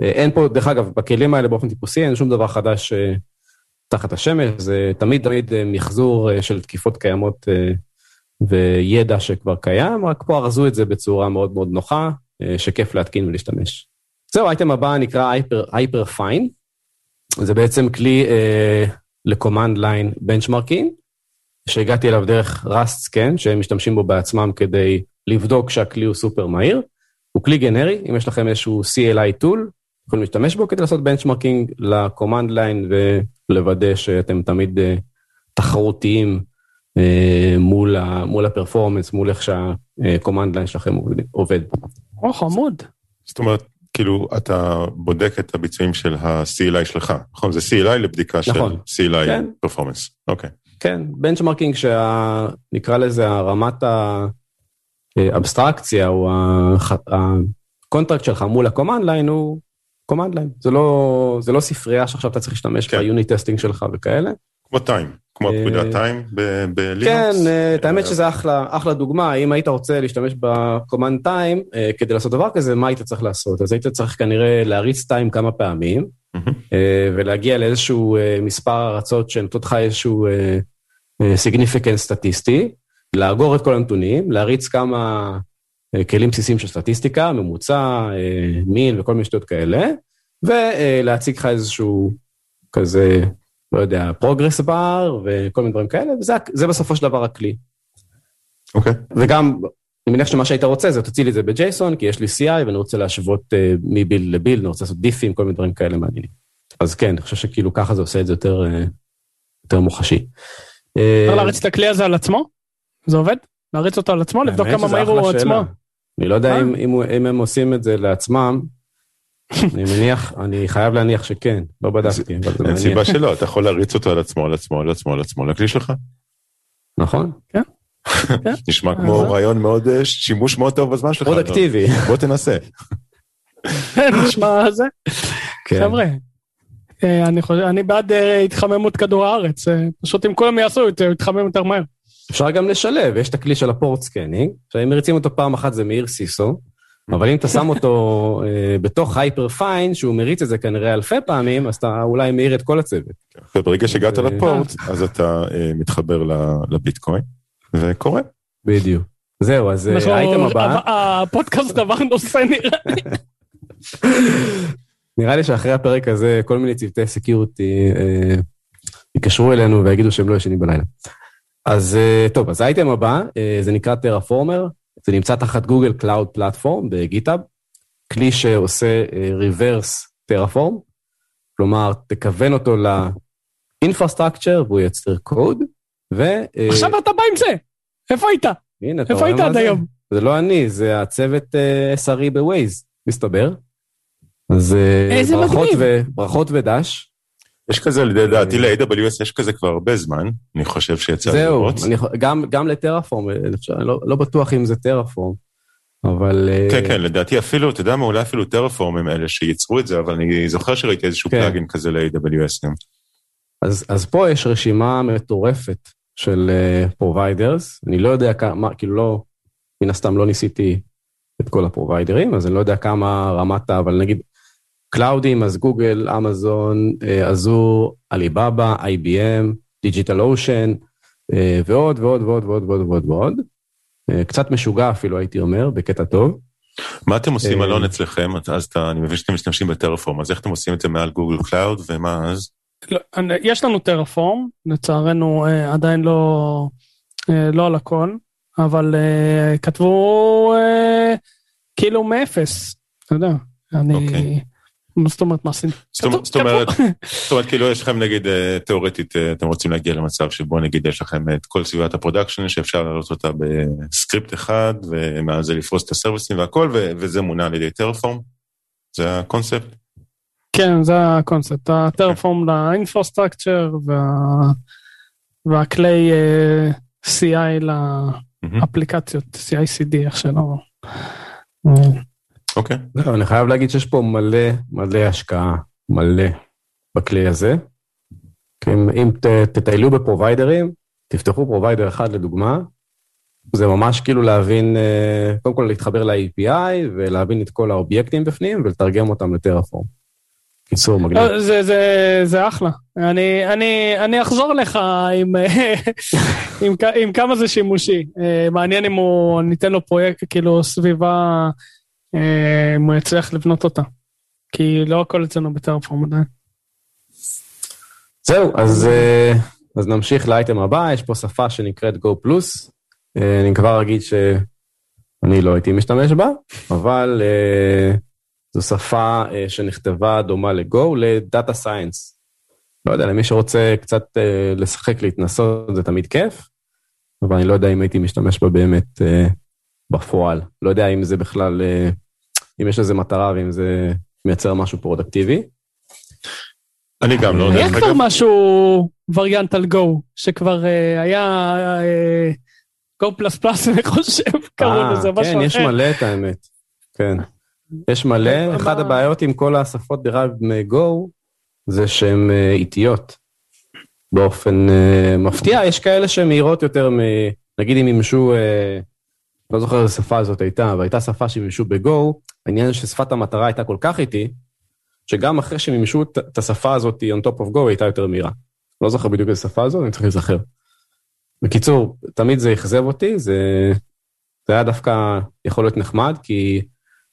אין פה, דרך אגב, בכלים האלה באופן טיפוסי אין שום דבר חדש תחת השמש, זה תמיד תמיד מחזור של תקיפות קיימות וידע שכבר קיים, רק פה ארזו את זה בצורה מאוד מאוד נוחה, שכיף להתקין ולהשתמש. זהו, האייטם הבא נקרא הייפר פיין. זה בעצם כלי ל-command line benchmarking, שהגעתי אליו דרך Rust Scan, שהם משתמשים בו בעצמם כדי לבדוק שהכלי הוא סופר מהיר. הוא כלי גנרי, אם יש לכם איזשהו CLI tool, יכולים להשתמש בו כדי לעשות benchmarking ל-command line ולוודא שאתם תמיד אה, תחרותיים מול, ה, מול ה performance, מול איך שה-command line שלכם עובד. או, חמוד. זאת אומרת, כאילו, אתה בודק את הביצועים של ה-CLI שלך, נכון? זה CLI לבדיקה נכון. של CLI כן. performance. אוקיי. כן, benchmarking שנקרא לזה הרמת האבסטרקציה, או הקונטרקט שלך מול ה-command line הוא command line. זה לא, זה לא ספרייה שעכשיו אתה צריך להשתמש כן. ב unit testing שלך וכאלה. כמו time. כמו אה, פקודת time בלינוקס? כן, אה, את האמת שזה אחלה, דוגמה, אם היית רוצה להשתמש ב command time אה, כדי לעשות דבר כזה, מה היית צריך לעשות? אז היית צריך כנראה להריץ time כמה פעמים, ולהגיע לאיזשהו מספר הרצות שנותנות לך איזשהו significance סטטיסטי, לאגור את כל הנתונים, להריץ כמה כלים בסיסיים של סטטיסטיקה, ממוצע, מין וכל מיני שטויות כאלה, ולהציג לך איזשהו כזה לא יודע, progress bar וכל מיני דברים כאלה, וזה בסופו של דבר הכלי. אוקיי. Okay. וגם, אני מניח שמה שהיית רוצה זה תוציא לי את זה ב JSON, כי יש לי CI ואני רוצה להשוות אה, מ build ל build, אני רוצה לעשות דיפים, כל מיני דברים כאלה מעניינים. אז כן, אני חושב שכאילו ככה זה עושה את זה יותר, uh, יותר מוחשי. אפשר uh, להריץ את הכלי הזה על עצמו? זה עובד? להריץ אותו על עצמו? לבדוק כמה מהיר הוא עצמו? אני לא יודע אם, אם, אם הם עושים את זה לעצמם, אני מניח, אני חייב להניח שכן, לא בדקתי, אבל זה מעניין. אין סיבה שלא, אתה יכול להריץ אותו על עצמו, על עצמו, על עצמו, על עצמו, לכלי שלך. נכון. כן. <laughs> נשמע כמו רעיון מאוד, אה, שימוש מאוד טוב בזמן שלך. מאוד אקטיבי. בוא תנסה. <laughs> נשמע זה. כן. חבר'ה, אה, אני בעד אה, התחממות כדור הארץ, פשוט אם כולם יעשו, יתחמם יותר מהר. אפשר גם לשלב, יש את הכלי של ה port scanning, שאם מריצים אותו פעם אחת זה מעיר CISO, אבל אם אתה שם אותו אה, בתוך hyperfine, שהוא מריץ את זה כנראה אלפי פעמים, אז אתה אולי מעיר את כל הצוות. וברגע שהגעת ל port, אז אתה אה, מתחבר לביטקוין, וכורה. בדיוק. זהו, אז האייטם הבא... הפודקאסט עבר נושא נראה לי. נראה לי שאחרי הפרק הזה, כל מיני צוותי security יקשרו אלינו ויגידו שהם לא ישנים בלילה. אז טוב, אז האייטם הבא, זה נקרא Terraformer. זה נמצא תחת Google Cloud Platform ב GitHub, כלי שעושה reverse Terraform, כלומר, תכוון אותו ל infrastructure והוא ייצר קוד, ו... אה, עכשיו אתה בא עם זה! איפה היית? הנה, אתה רואה מה זה? איפה היית עד היום? זה לא אני, זה הצוות uh, SRE בווייז, מסתבר. אז איזה ברכות, ו... ברכות ודש. יש כזה, לדעתי ל-AWS יש כזה כבר הרבה זמן, אני חושב שיצא לראות. זהו, גם, גם לטרפורם, אני לא, לא בטוח אם זה טרפורם, אבל... כן, כן, לדעתי אפילו, אתה יודע מה, אולי אפילו טרפורם הם אלה שייצרו את זה, אבל אני זוכר שראיתי איזשהו כן. פלאגין כזה ל-AWS. אז, אז פה יש רשימה מטורפת של providers, אה, אני לא יודע כמה, כאילו לא, מן הסתם לא ניסיתי את כל הפרוביידרים, אז אני לא יודע כמה רמת, אבל נגיד קלאודים, אז גוגל, אמזון, Azure, עליבאבא, IBM, DigitalOcean, ועוד ועוד ועוד ועוד ועוד ועוד ועוד. קצת משוגע אפילו הייתי אומר, בקטע טוב. מה אתם עושים אלון אצלכם? אז אתה, אני מבין שאתם משתמשים ב Terraform, אז איך אתם עושים את זה מעל Google Cloud ומה אז? לא, יש לנו Terraform, לצערנו עדיין לא, לא על הכל, אבל כתבו כאילו מאפס, אתה יודע, אני... אוקיי. מה זאת אומרת, מה עשינו? זאת אומרת, זאת אומרת, כאילו יש לכם נגיד, אה, תיאורטית, אה, אתם רוצים להגיע למצב שבו נגיד יש לכם את כל סביבת ה production שאפשר לעלות אותה בסקריפט אחד, ומאז זה לפרוס את הסרוויסים והכל, וזה מונע על ידי Terraform? זה הקונספט? כן, זה הקונספט, ה Terraform ל infrastructure והכלי אה, CI לאפליקציות, CI/CD, איך שלא. אוקיי. Okay. אני חייב להגיד שיש פה מלא, מלא השקעה, מלא, בכלי הזה. אם, אם ת, תטיילו בפרוביידרים, תפתחו provider אחד לדוגמה, זה ממש כאילו להבין, אה, קודם כל להתחבר ל-API ולהבין את כל האובייקטים בפנים ולתרגם אותם ל Terraform. קיצור מגניב. לא, זה, זה, זה אחלה. אני, אני, אני אחזור לך עם, <laughs> עם, עם כמה זה שימושי. אה, מעניין אם הוא, ניתן לו פרויקט, כאילו סביבה אם הוא יצליח לבנות אותה. כי לא הכל אצלנו בטרפורם עדיין. זהו, אז, אה, אז נמשיך לאייטם הבא, יש פה שפה שנקראת Go Plus. אה, אני כבר אגיד שאני לא הייתי משתמש בה, אבל אה, זו שפה שנכתבה דומה ל-Go, ל data science. לא יודע, למי שרוצה קצת לשחק, להתנסות, זה תמיד כיף, אבל אני לא יודע אם הייתי משתמש בה באמת בפועל. לא יודע אם זה בכלל אם יש לזה מטרה ואם זה מייצר משהו פרודקטיבי. אני גם לא יודע. היה כבר משהו וריאנט על Go, שכבר אה, היה Go plus plus, אני חושב, קראו לזה משהו אחר. כן, יש מלא את האמת. כן. יש מלא, אחת הבעיות עם כל השפות derived מ Go, זה שהן אה, איטיות. באופן אה, מפתיע, יש כאלה שהן מהירות יותר מ... נגיד אם מימשו, לא זוכר איזה שפה זאת הייתה, אבל הייתה שפה שמימשו ב Go, העניין ששפת המטרה הייתה כל כך איטי, שגם אחרי שמימשו את השפה הזאת on top of Go, היא הייתה יותר מהירה. לא זוכר בדיוק איזה שפה זו, אני צריך להיזכר. בקיצור, תמיד זה אכזב אותי, זה, זה היה דווקא יכול להיות נחמד, כי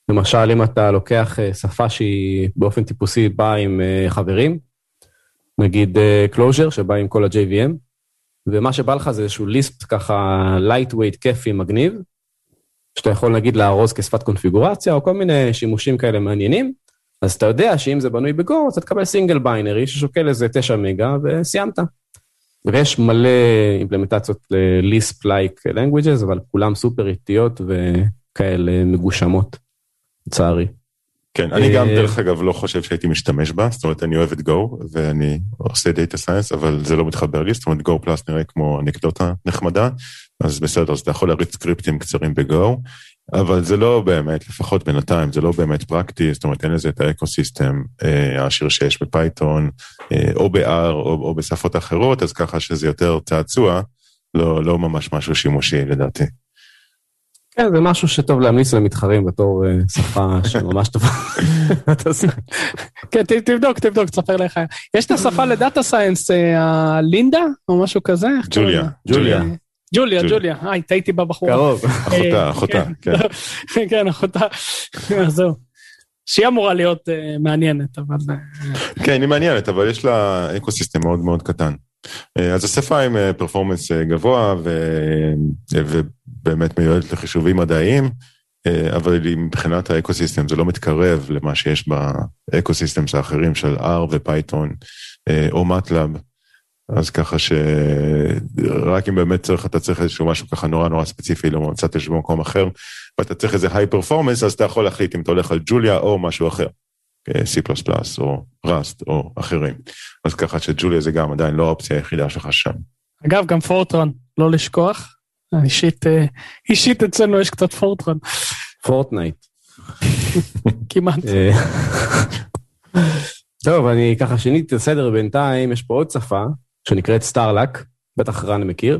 למשל אם אתה לוקח אה, שפה שהיא באופן טיפוסי באה עם אה, חברים, נגיד Clojure אה, שבא עם כל ה-JVM, ומה שבא לך זה איזשהו Lisp ככה lightweight כיפי מגניב, שאתה יכול נגיד לארוז כשפת קונפיגורציה, או כל מיני שימושים כאלה מעניינים, אז אתה יודע שאם זה בנוי אז אתה תקבל single binary ששוקל איזה 9 מגה וסיימת. ויש מלא implementations ל-Lisp-like languages, אבל כולם סופר איטיות וכאלה מגושמות, לצערי. כן, אני גם דרך אגב לא חושב שהייתי משתמש בה, זאת אומרת אני אוהב את Go ואני עושה data science, אבל זה לא מתחבר לי, זאת אומרת Go+ נראה כמו אנקדוטה נחמדה, אז בסדר, אז אתה יכול להריץ סקריפטים קצרים ב-Go, אבל זה לא באמת, לפחות בינתיים, זה לא באמת פרקטי, זאת אומרת אין לזה את ה ecosystem אה, העשיר שיש בפייתון, אה, או ב-R או, או בשפות אחרות, אז ככה שזה יותר צעצוע, לא, לא ממש משהו שימושי לדעתי. כן, זה משהו שטוב להמליץ למתחרים בתור אה, שפה שממש טובה. כן, תבדוק, תבדוק, תספר לך. יש את השפה ל data science, הלינדה, או משהו כזה? ג'וליה. ג'וליה. ג'וליה, ג'וליה, היי, טעיתי בבחורה. קרוב. אחותה, אחותה, כן. <laughs> כן, אחותה, <laughs> זהו. שהיא אמורה להיות מעניינת, אבל... כן, היא מעניינת, אבל יש לה ecosystem מאוד מאוד קטן. אז השפה עם performance גבוה ובאמת מיועדת לחישובים מדעיים, אבל מבחינת ה ecosystem זה לא מתקרב למה שיש ב ecosystems האחרים של R ופייתון או מטלאב. אז ככה שרק אם באמת צריך, אתה צריך איזשהו משהו ככה נורא נורא ספציפי, לא מצאת איזשהו במקום אחר, ואתה צריך איזה high performance, אז אתה יכול להחליט אם אתה הולך על ג'וליה או משהו אחר. C++ או Rust או אחרים. אז ככה שג'וליה זה גם עדיין לא האופציה היחידה שלך שם. אגב, גם פורטרן, לא לשכוח. אישית, אה, אישית אצלנו יש קצת פורטרן. פורטנייט. כמעט. אה, טוב, אני ככה שיניתי את הסדר בינתיים, יש פה עוד שפה שנקראת Starlark, בטח רן מכיר,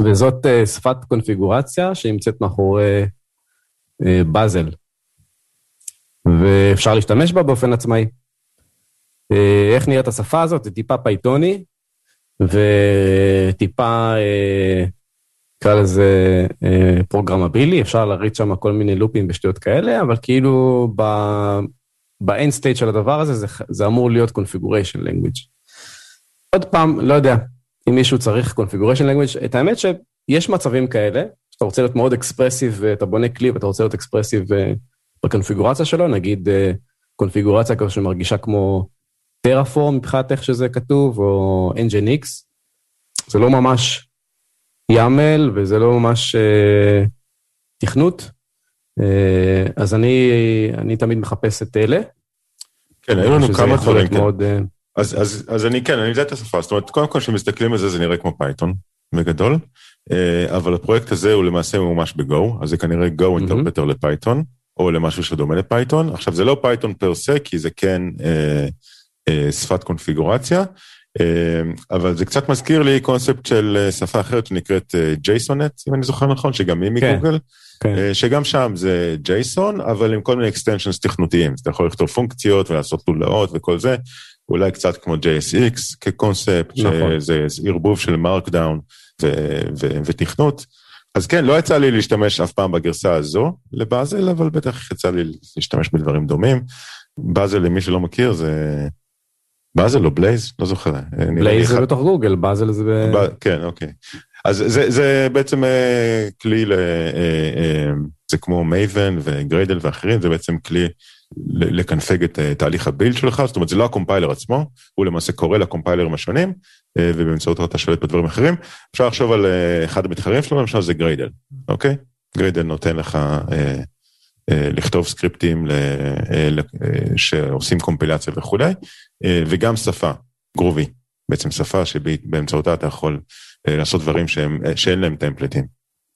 וזאת אה, שפת קונפיגורציה שנמצאת מאחורי Bazel, ואפשר להשתמש בה באופן עצמאי. איך נראית השפה הזאת? זה טיפה פייתוני, וטיפה, נקרא לזה אה, programmable-י, אפשר להריץ שם כל מיני לופים ושטויות כאלה, אבל כאילו ב... ב end state של הדבר הזה, זה, זה אמור להיות configuration language. עוד פעם, לא יודע, אם מישהו צריך configuration language, את האמת שיש מצבים כאלה, שאתה רוצה להיות מאוד expressive ואתה בונה כלי ואתה רוצה להיות expressive אה, בקונפיגורציה שלו, נגיד אה, קונפיגורציה כזו שמרגישה כמו Terraform מבחינת איך שזה כתוב, או nginx, זה לא ממש YAML וזה לא ממש אה, תכנות, אה, אז אני, אני תמיד מחפש את אלה. כן, היו לנו כמה דברים, כן. מאוד, אה, אז, אז, אז אני כן, אני יודע את השפה, זאת אומרת, קודם כל כשמסתכלים על זה, זה נראה כמו פייתון, בגדול, אה, אבל הפרויקט הזה הוא למעשה ממש ב Go, אז זה כנראה Go interpreter לפייתון, או למשהו שדומה לפייתון. עכשיו, זה לא פייתון per se, כי זה כן אה, אה, שפת קונפיגורציה, אה, אבל זה קצת מזכיר לי קונספט של אה, שפה אחרת שנקראת אה, אם אני זוכר נכון, שגם היא כן, מגוגל. כן. אה, שגם שם זה ג'ייסון, אבל עם כל מיני extensions תכנותיים, אז אתה יכול לכתוב פונקציות ולעשות לולאות וכל זה, אולי קצת כמו JSX כקונספט, נכון. שזה ערבוב של מרקדאון ותכנות. אז כן, לא יצא לי להשתמש אף פעם בגרסה הזו לבאזל, אבל בטח יצא לי להשתמש בדברים דומים. באזל, למי שלא מכיר, זה... באזל או בלייז? לא זוכר. Blaze זה בתוך גוגל, Bazel זה ב... כן, אוקיי. אז זה, זה בעצם אה, כלי, ל, אה, אה, זה כמו Maven ו Gradle ואחרים, זה בעצם כלי לקנפג את אה, תהליך ה build שלך, זאת אומרת זה לא הקומפיילר עצמו, הוא למעשה קורא לקומפיילרים השונים, אה, ובאמצעותו אתה שולט בדברים אחרים. אפשר לחשוב על אה, אחד המתחרים שלו, למשל זה Gradle, אוקיי? Gradle נותן לך אה, אה, לכתוב סקריפטים ל, אה, שעושים קומפילציה וכולי, אה, וגם שפה, גרובי, בעצם שפה שבאמצעותה אתה יכול אה, לעשות דברים שהם, שאין להם טמפלטים.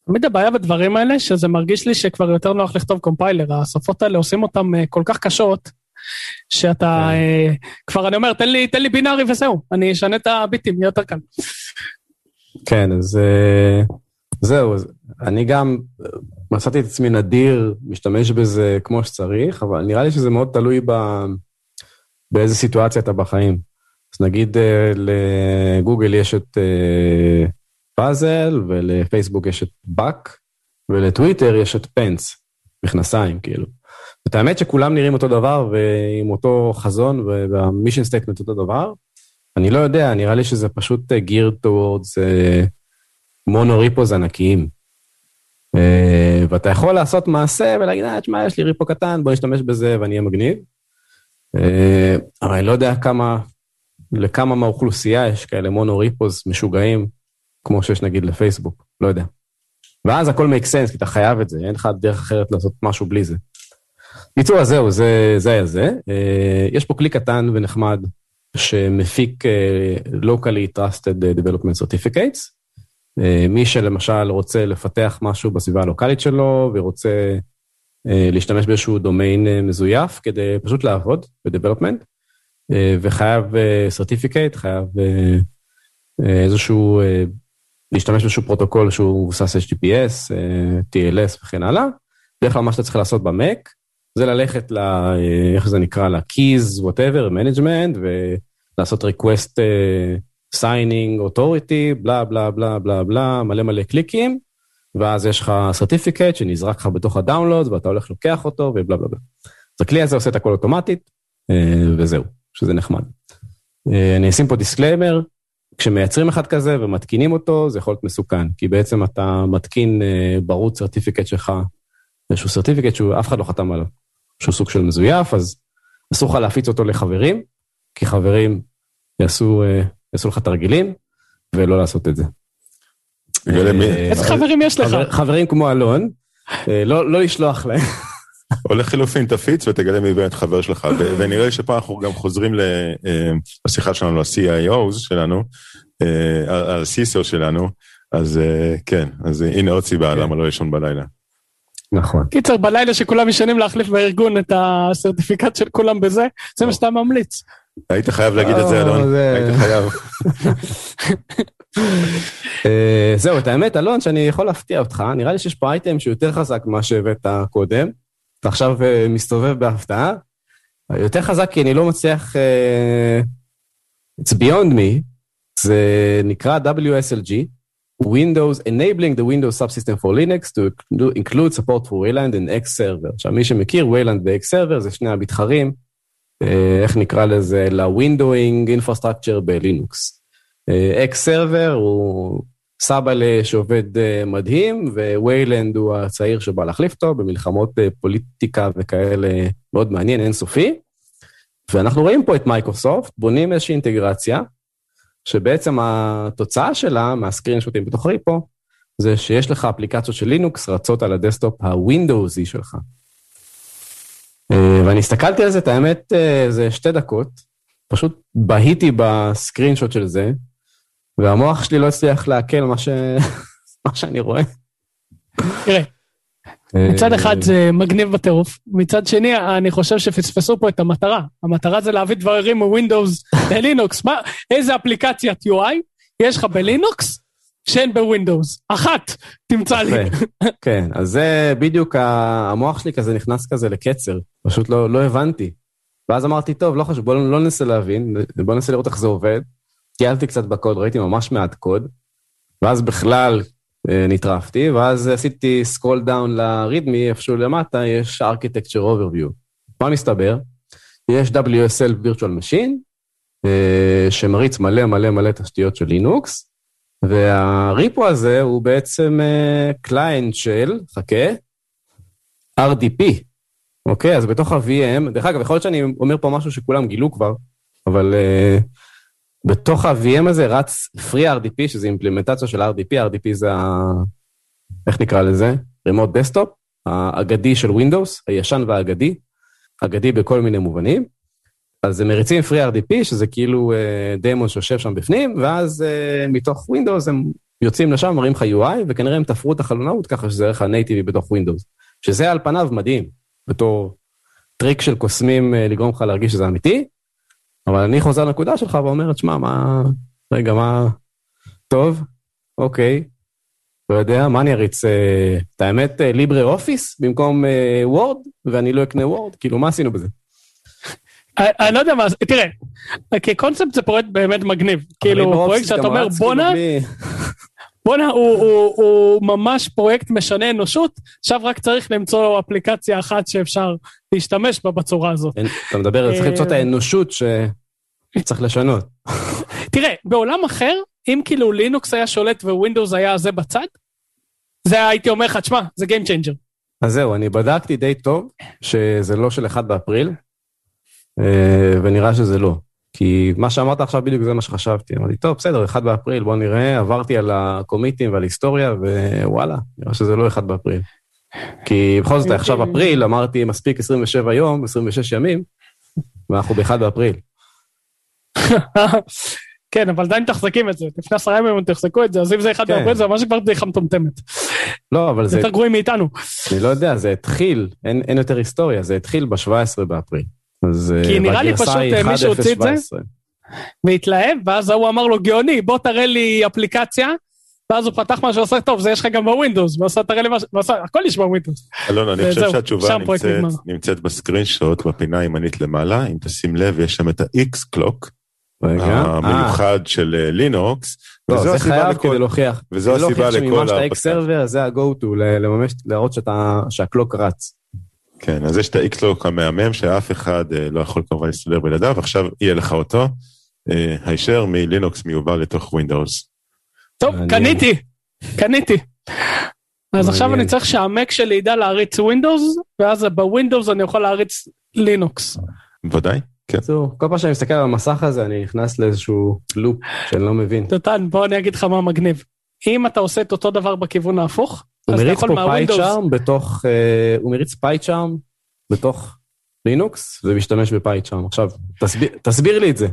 תמיד הבעיה בדברים האלה, שזה מרגיש לי שכבר יותר נוח לכתוב קומפיילר, השפות האלה עושים אותם אה, כל כך קשות, שאתה, כן. כבר אני אומר, תן לי, תן לי בינארי וזהו, אני אשנה את הביטים, יהיה יותר קל. כן, אז זהו, אני גם מצאתי את עצמי נדיר, משתמש בזה כמו שצריך, אבל נראה לי שזה מאוד תלוי ב, באיזה סיטואציה אתה בחיים. אז נגיד אה, לגוגל יש את... אה, Bazel, ולפייסבוק יש את Buck, ולטוויטר יש את Pants, מכנסיים כאילו. את האמת שכולם נראים אותו דבר ועם אותו חזון וה mission statement אותו דבר. אני לא יודע, נראה לי שזה פשוט geared towards מונו ריפוז ענקיים. Uh, ואתה יכול לעשות מעשה ולהגיד, אה, תשמע, יש לי ריפו קטן, בוא נשתמש בזה ואני אהיה מגניב. Uh, אבל אני לא יודע כמה, לכמה מהאוכלוסייה יש כאלה מונו ריפוז משוגעים כמו שיש נגיד לפייסבוק, לא יודע. ואז הכל make sense, כי אתה חייב את זה, אין לך דרך אחרת לעשות משהו בלי זה. בקיצור, אז זהו, זה, זה היה זה. Uh, יש פה כלי קטן ונחמד שמפיק locally trusted development certificates. אה, מי שלמשל רוצה לפתח משהו בסביבה הלוקאלית שלו ורוצה אה, להשתמש באיזשהו דומיין אה, מזויף כדי פשוט לעבוד ב-development, וחייב certificate, חייב איזשהו להשתמש באיזשהו פרוטוקול שהוא מבוסס HTTPS, אה, TLS וכן הלאה. בדרך כלל מה שאתה צריך לעשות במק, זה ללכת ל... אה, איך זה נקרא? ל-keys, whatever, management, ולעשות request אה, signing authority, בלה בלה בלה בלה בלה, מלא מלא קליקים, ואז יש לך certificate שנזרק לך בתוך ה download, ואתה הולך לוקח אותו, ובלה בלה בלה. אז הכלי הזה עושה את הכל אוטומטית, וזהו, שזה נחמד. אני אשים פה דיסקליימר, כשמייצרים אחד כזה ומתקינים אותו, זה יכול להיות מסוכן, כי בעצם אתה מתקין אה, root certificate שלך, איזשהו סרטיפיקט שאף אחד לא חתם עליו, שהוא סוג של מזויף, אז אסור לך להפיץ אותו לחברים, כי חברים יעשו, יעשו לך תרגילים, ולא לעשות את זה. אה, איזה חברים יש לך? חברים כמו אלון, לא, לא לשלוח להם. או לחילופין תפיץ ותגלה מי באמת חבר שלך, ונראה לי שפה אנחנו גם חוזרים אה, לשיחה שלנו, ל-CIOs שלנו, אה, על ה-CISO שלנו, אז אה, כן, אז הנה עוד סיבה. למה לא לישון בלילה. נכון. קיצר, בלילה שכולם ישנים להחליף בארגון את הסרטיפיקט של כולם בזה, זה מה שאתה ממליץ. היית חייב להגיד את זה, אה, אלון, היית חייב. אה, זהו, את האמת, אלון, שאני יכול להפתיע אותך, נראה לי שיש פה אייטם שהוא יותר חזק ממה שהבאת קודם. אתה עכשיו אה, מסתובב בהפתעה. יותר חזק כי אני לא מצליח... It's beyond me, זה נקרא WSLG, Windows, Enabling the Windows Subsystem for Linux to include support for Wayland and X Server. עכשיו, מי שמכיר, Wayland ו-X Server זה שני המתחרים, איך נקרא לזה, ל-Windowing Infrastructure בלינוקס. אקס סרבר הוא סבאלה שעובד אה, מדהים, וויילנד הוא הצעיר שבא להחליף אותו במלחמות אה, פוליטיקה וכאלה מאוד מעניין, אינסופי. ואנחנו רואים פה את מייקרוסופט, בונים איזושהי אינטגרציה, שבעצם התוצאה שלה, מה screenshot-ים בתוך repo, זה שיש לך אפליקציות של לינוקס רצות על הדסקטופ הווינדוזי שלך. אה, ואני הסתכלתי על זה, את האמת, אה, זה שתי דקות, פשוט בהיתי ב screenshot של זה, והמוח שלי לא הצליח לעכל מה, ש... <laughs> מה שאני רואה. תראה, מצד אחד זה מגניב בטירוף, מצד שני אני חושב שפספסו פה את המטרה. המטרה זה להביא דברים מווינדוס ללינוקס. מה, איזה אפליקציית UI יש לך בלינוקס שאין בווינדוס? אחת, תמצא לי. כן, אז זה בדיוק המוח שלי כזה נכנס כזה לקצר, פשוט לא, לא הבנתי. ואז אמרתי, טוב, לא חשוב, בואו לא ננסה להבין, בואו ננסה לראות איך זה עובד. טיילתי קצת בקוד, ראיתי ממש מעט קוד, ואז בכלל אה, נטרפתי, ואז עשיתי scroll down ל README, איפשהו למטה יש Architecture Overview. מה מסתבר? יש WSL Virtual Machine, אה, שמריץ מלא מלא מלא תשתיות של לינוקס, וה repo הזה הוא בעצם client של, חכה, RDP, אוקיי? אז בתוך ה-VM, דרך אגב, יכול להיות שאני אומר פה משהו שכולם גילו כבר, אבל uh, בתוך ה-VM הזה רץ FreeRDP, שזה אימפלמנטציה של RDP, RDP זה ה... איך נקרא לזה? Remote Desktop, האגדי של Windows, הישן והאגדי, אגדי בכל מיני מובנים. אז הם מריצים FreeRDP, שזה כאילו uh, דמון שיושב שם בפנים, ואז uh, מתוך Windows הם יוצאים לשם, מראים לך UI, וכנראה הם תפרו את החלונאות ככה שזה ערך הנייטיבי בתוך Windows. שזה על פניו מדהים, בתור טריק של קוסמים אה, לגרום לך להרגיש שזה אמיתי, אבל אני חוזר לנקודה שלך ואומרת, שמע, מה... רגע, מה... טוב, אוקיי, לא יודע, מה אני אריץ? אה, את האמת, LibreOffice במקום וורד, אה, ואני לא אקנה וורד? כאילו, מה עשינו בזה? אני אני לא יודע מה, תראה, כקונספט זה פרויקט באמת מגניב. כאילו, פרויקט שאתה אומר, בואנה, בואנה, הוא, הוא, הוא ממש פרויקט משנה אנושות, עכשיו רק צריך למצוא אפליקציה אחת שאפשר להשתמש בה בצורה הזאת. אתה מדבר, צריך למצוא את האנושות שצריך לשנות. תראה, בעולם אחר, אם כאילו לינוקס היה שולט ווינדוס היה זה בצד, זה הייתי אומר לך, תשמע, זה Game Changer. אז זהו, אני בדקתי די טוב שזה לא של 1 באפריל, ונראה שזה לא. כי מה שאמרת עכשיו בדיוק זה מה שחשבתי. אמרתי, טוב, בסדר, 1 באפריל, בוא נראה, עברתי על הקומיטים ועל היסטוריה, ווואלה, נראה שזה לא 1 באפריל. כי בכל זאת, עכשיו אפריל, אמרתי, מספיק 27 יום, 26 ימים, ואנחנו ב-1 באפריל. <laughs> כן, אבל עדיין מתחזקים את זה, לפני עשרה ימים הם תחזקו את זה, אז אם זה 1 כן. באפריל זה ממש כבר בדיחה מטומטמת. לא, אבל זה זה, יותר גרועים מאיתנו. אני לא יודע, זה התחיל, אין אין יותר היסטוריה, זה התחיל ב-17 באפריל. אז כי אה, נראה לי פשוט, אה, מישהו הוציא את זה, 1017. והתלהב, ואז ההוא אמר לו, גאוני, בוא תראה לי אפליקציה, ואז הוא פתח משהו ועושה, טוב, זה יש לך גם בווינדוס, ועשה, תראה לי משהו, ועשה, הכל יש בווינדוס. אלון, אני חושב שהתשובה נמצאת-. נמצאת ב screenshot, בפינה הימנית למעלה, אם תשים לב, יש שם את ה-X clock, רגע, אה, המיוחד של לינוקס, לא, וזו זה הסיבה חייב לכל- כדי להוכיח. וזו כדי הסיבה להוכיח לכל שמימשת server, זה ה-go to, ל- לממש, להראות שאתה, שה clock רץ. כן, אז יש את ה-X-Clock המהמם שאף אחד אה, לא יכול כמובן להסתדר בלעדיו, עכשיו יהיה לך אותו, אה, הישר מלינוקס מיובא לתוך ווינדוס. טוב, מעניין. קניתי, קניתי. אז עכשיו. אני צריך שהמק שלי ידע להריץ ווינדוס, ואז בווינדוס אני יכול להריץ לינוקס. ודאי, כן. בקיצור, כל פעם שאני מסתכל על המסך הזה, אני נכנס לאיזשהו loop שאני לא מבין. דותן, בוא אני אגיד לך מה מגניב. אם אתה עושה את אותו דבר בכיוון ההפוך, הוא אז אתה מריץ פה PyCharm בתוך, אה, הוא מריץ PyCharm בתוך לינוקס ומשתמש ב PyCharm. עכשיו, תסביר, תסביר לי את זה. <laughs>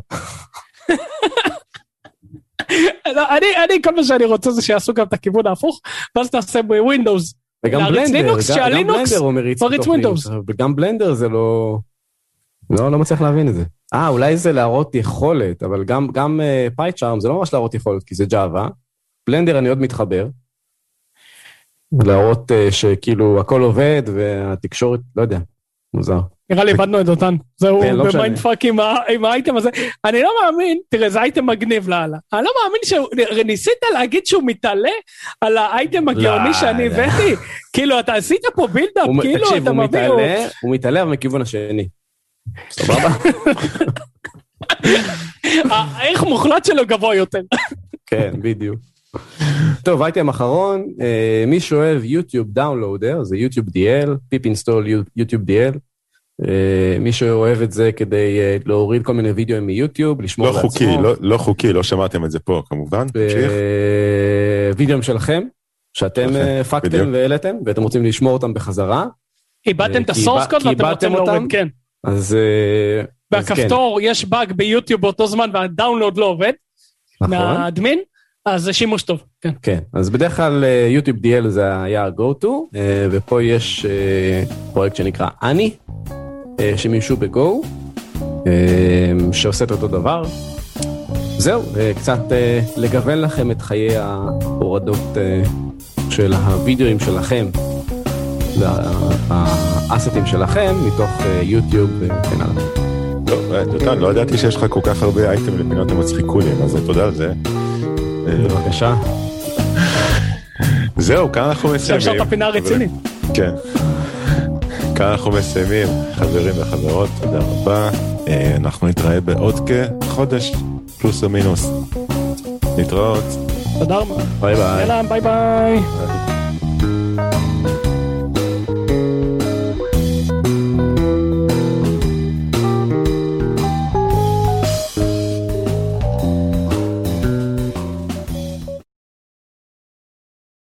לא, אני, אני, כל מה שאני רוצה זה שיעשו גם את הכיוון ההפוך, ואז תעשה בווינדוס. וגם בלנדר, לינוקס, גם, גם בלנדר הוא מריץ בתוך ווינדוס. לינוקס, וגם בלנדר זה לא... לא, לא מצליח להבין את זה. אה, אולי זה להראות יכולת, אבל גם, גם PyCharm זה לא ממש להראות יכולת, כי זה Java. Blender אני עוד מתחבר. להראות אה, שכאילו הכל עובד והתקשורת, לא יודע, מוזר. נראה לי איבדנו את דותן. זהו כן, לא. ב mindfuck עם, האייטם הזה. אני לא מאמין, תראה, זה אייטם מגניב לאללה. אני לא מאמין שניסית להגיד שהוא מתעלה על האייטם הגאוני שאני. הבאתי. כאילו, אתה עשית פה buildup, כאילו, אתה מתעלה, הוא מתעלה אבל מכיוון השני. סבבה? <laughs> הערך מוחלט שלו גבוה יותר. כן, בדיוק. טוב, אייטם אחרון, אה, מי שאוהב YouTube downloader, זה youtube-dl, pip install youtube-dl. אה, מי שאוהב את זה כדי אה, להוריד כל מיני וידאוים מיוטיוב, לשמור לא לעצמו. חוקי, לא- לא חוקי, לא שמעתם את זה פה כמובן. תמשיך. וידאוים שלכם, שאתם הפקתם. והעליתם, ואתם רוצים לשמור אותם בחזרה, איבדתם את ה source code ואתם רוצים להוריד? כן. אז... אז כן, והכפתור, יש באג ביוטיוב באותו זמן והדאונלוד לא עובד, נכון. מהאדמין, אז זה שימוש טוב, כן. כן, אז בדרך כלל אה, יוטיוב DL זה היה ה-go-to, אה, ופה יש אה, פרויקט שנקרא אני, אה, שמימשו ב-go, אה, שעושה את אותו דבר. זהו, אה, קצת אה, לגוון לכם את חיי ההורדות אה, של הווידאוים שלכם, והאסטים שלכם מתוך אה, יוטיוב וכן הלאה. טוב, אה, דותן, לא ידעתי שיש לך כל כך הרבה אייטם לפינות המצחיקולים, אז תודה על זה. בבקשה. זהו, כאן אנחנו עכשיו מסיימים. אפשר את הפינה הרצינית. כן. כאן אנחנו מסיימים, חברים וחברות, תודה רבה. אה, אנחנו נתראה בעוד כחודש, פלוס או מינוס. להתראות. תודה רבה. ביי ביי. יאללה, ביי ביי. ביי.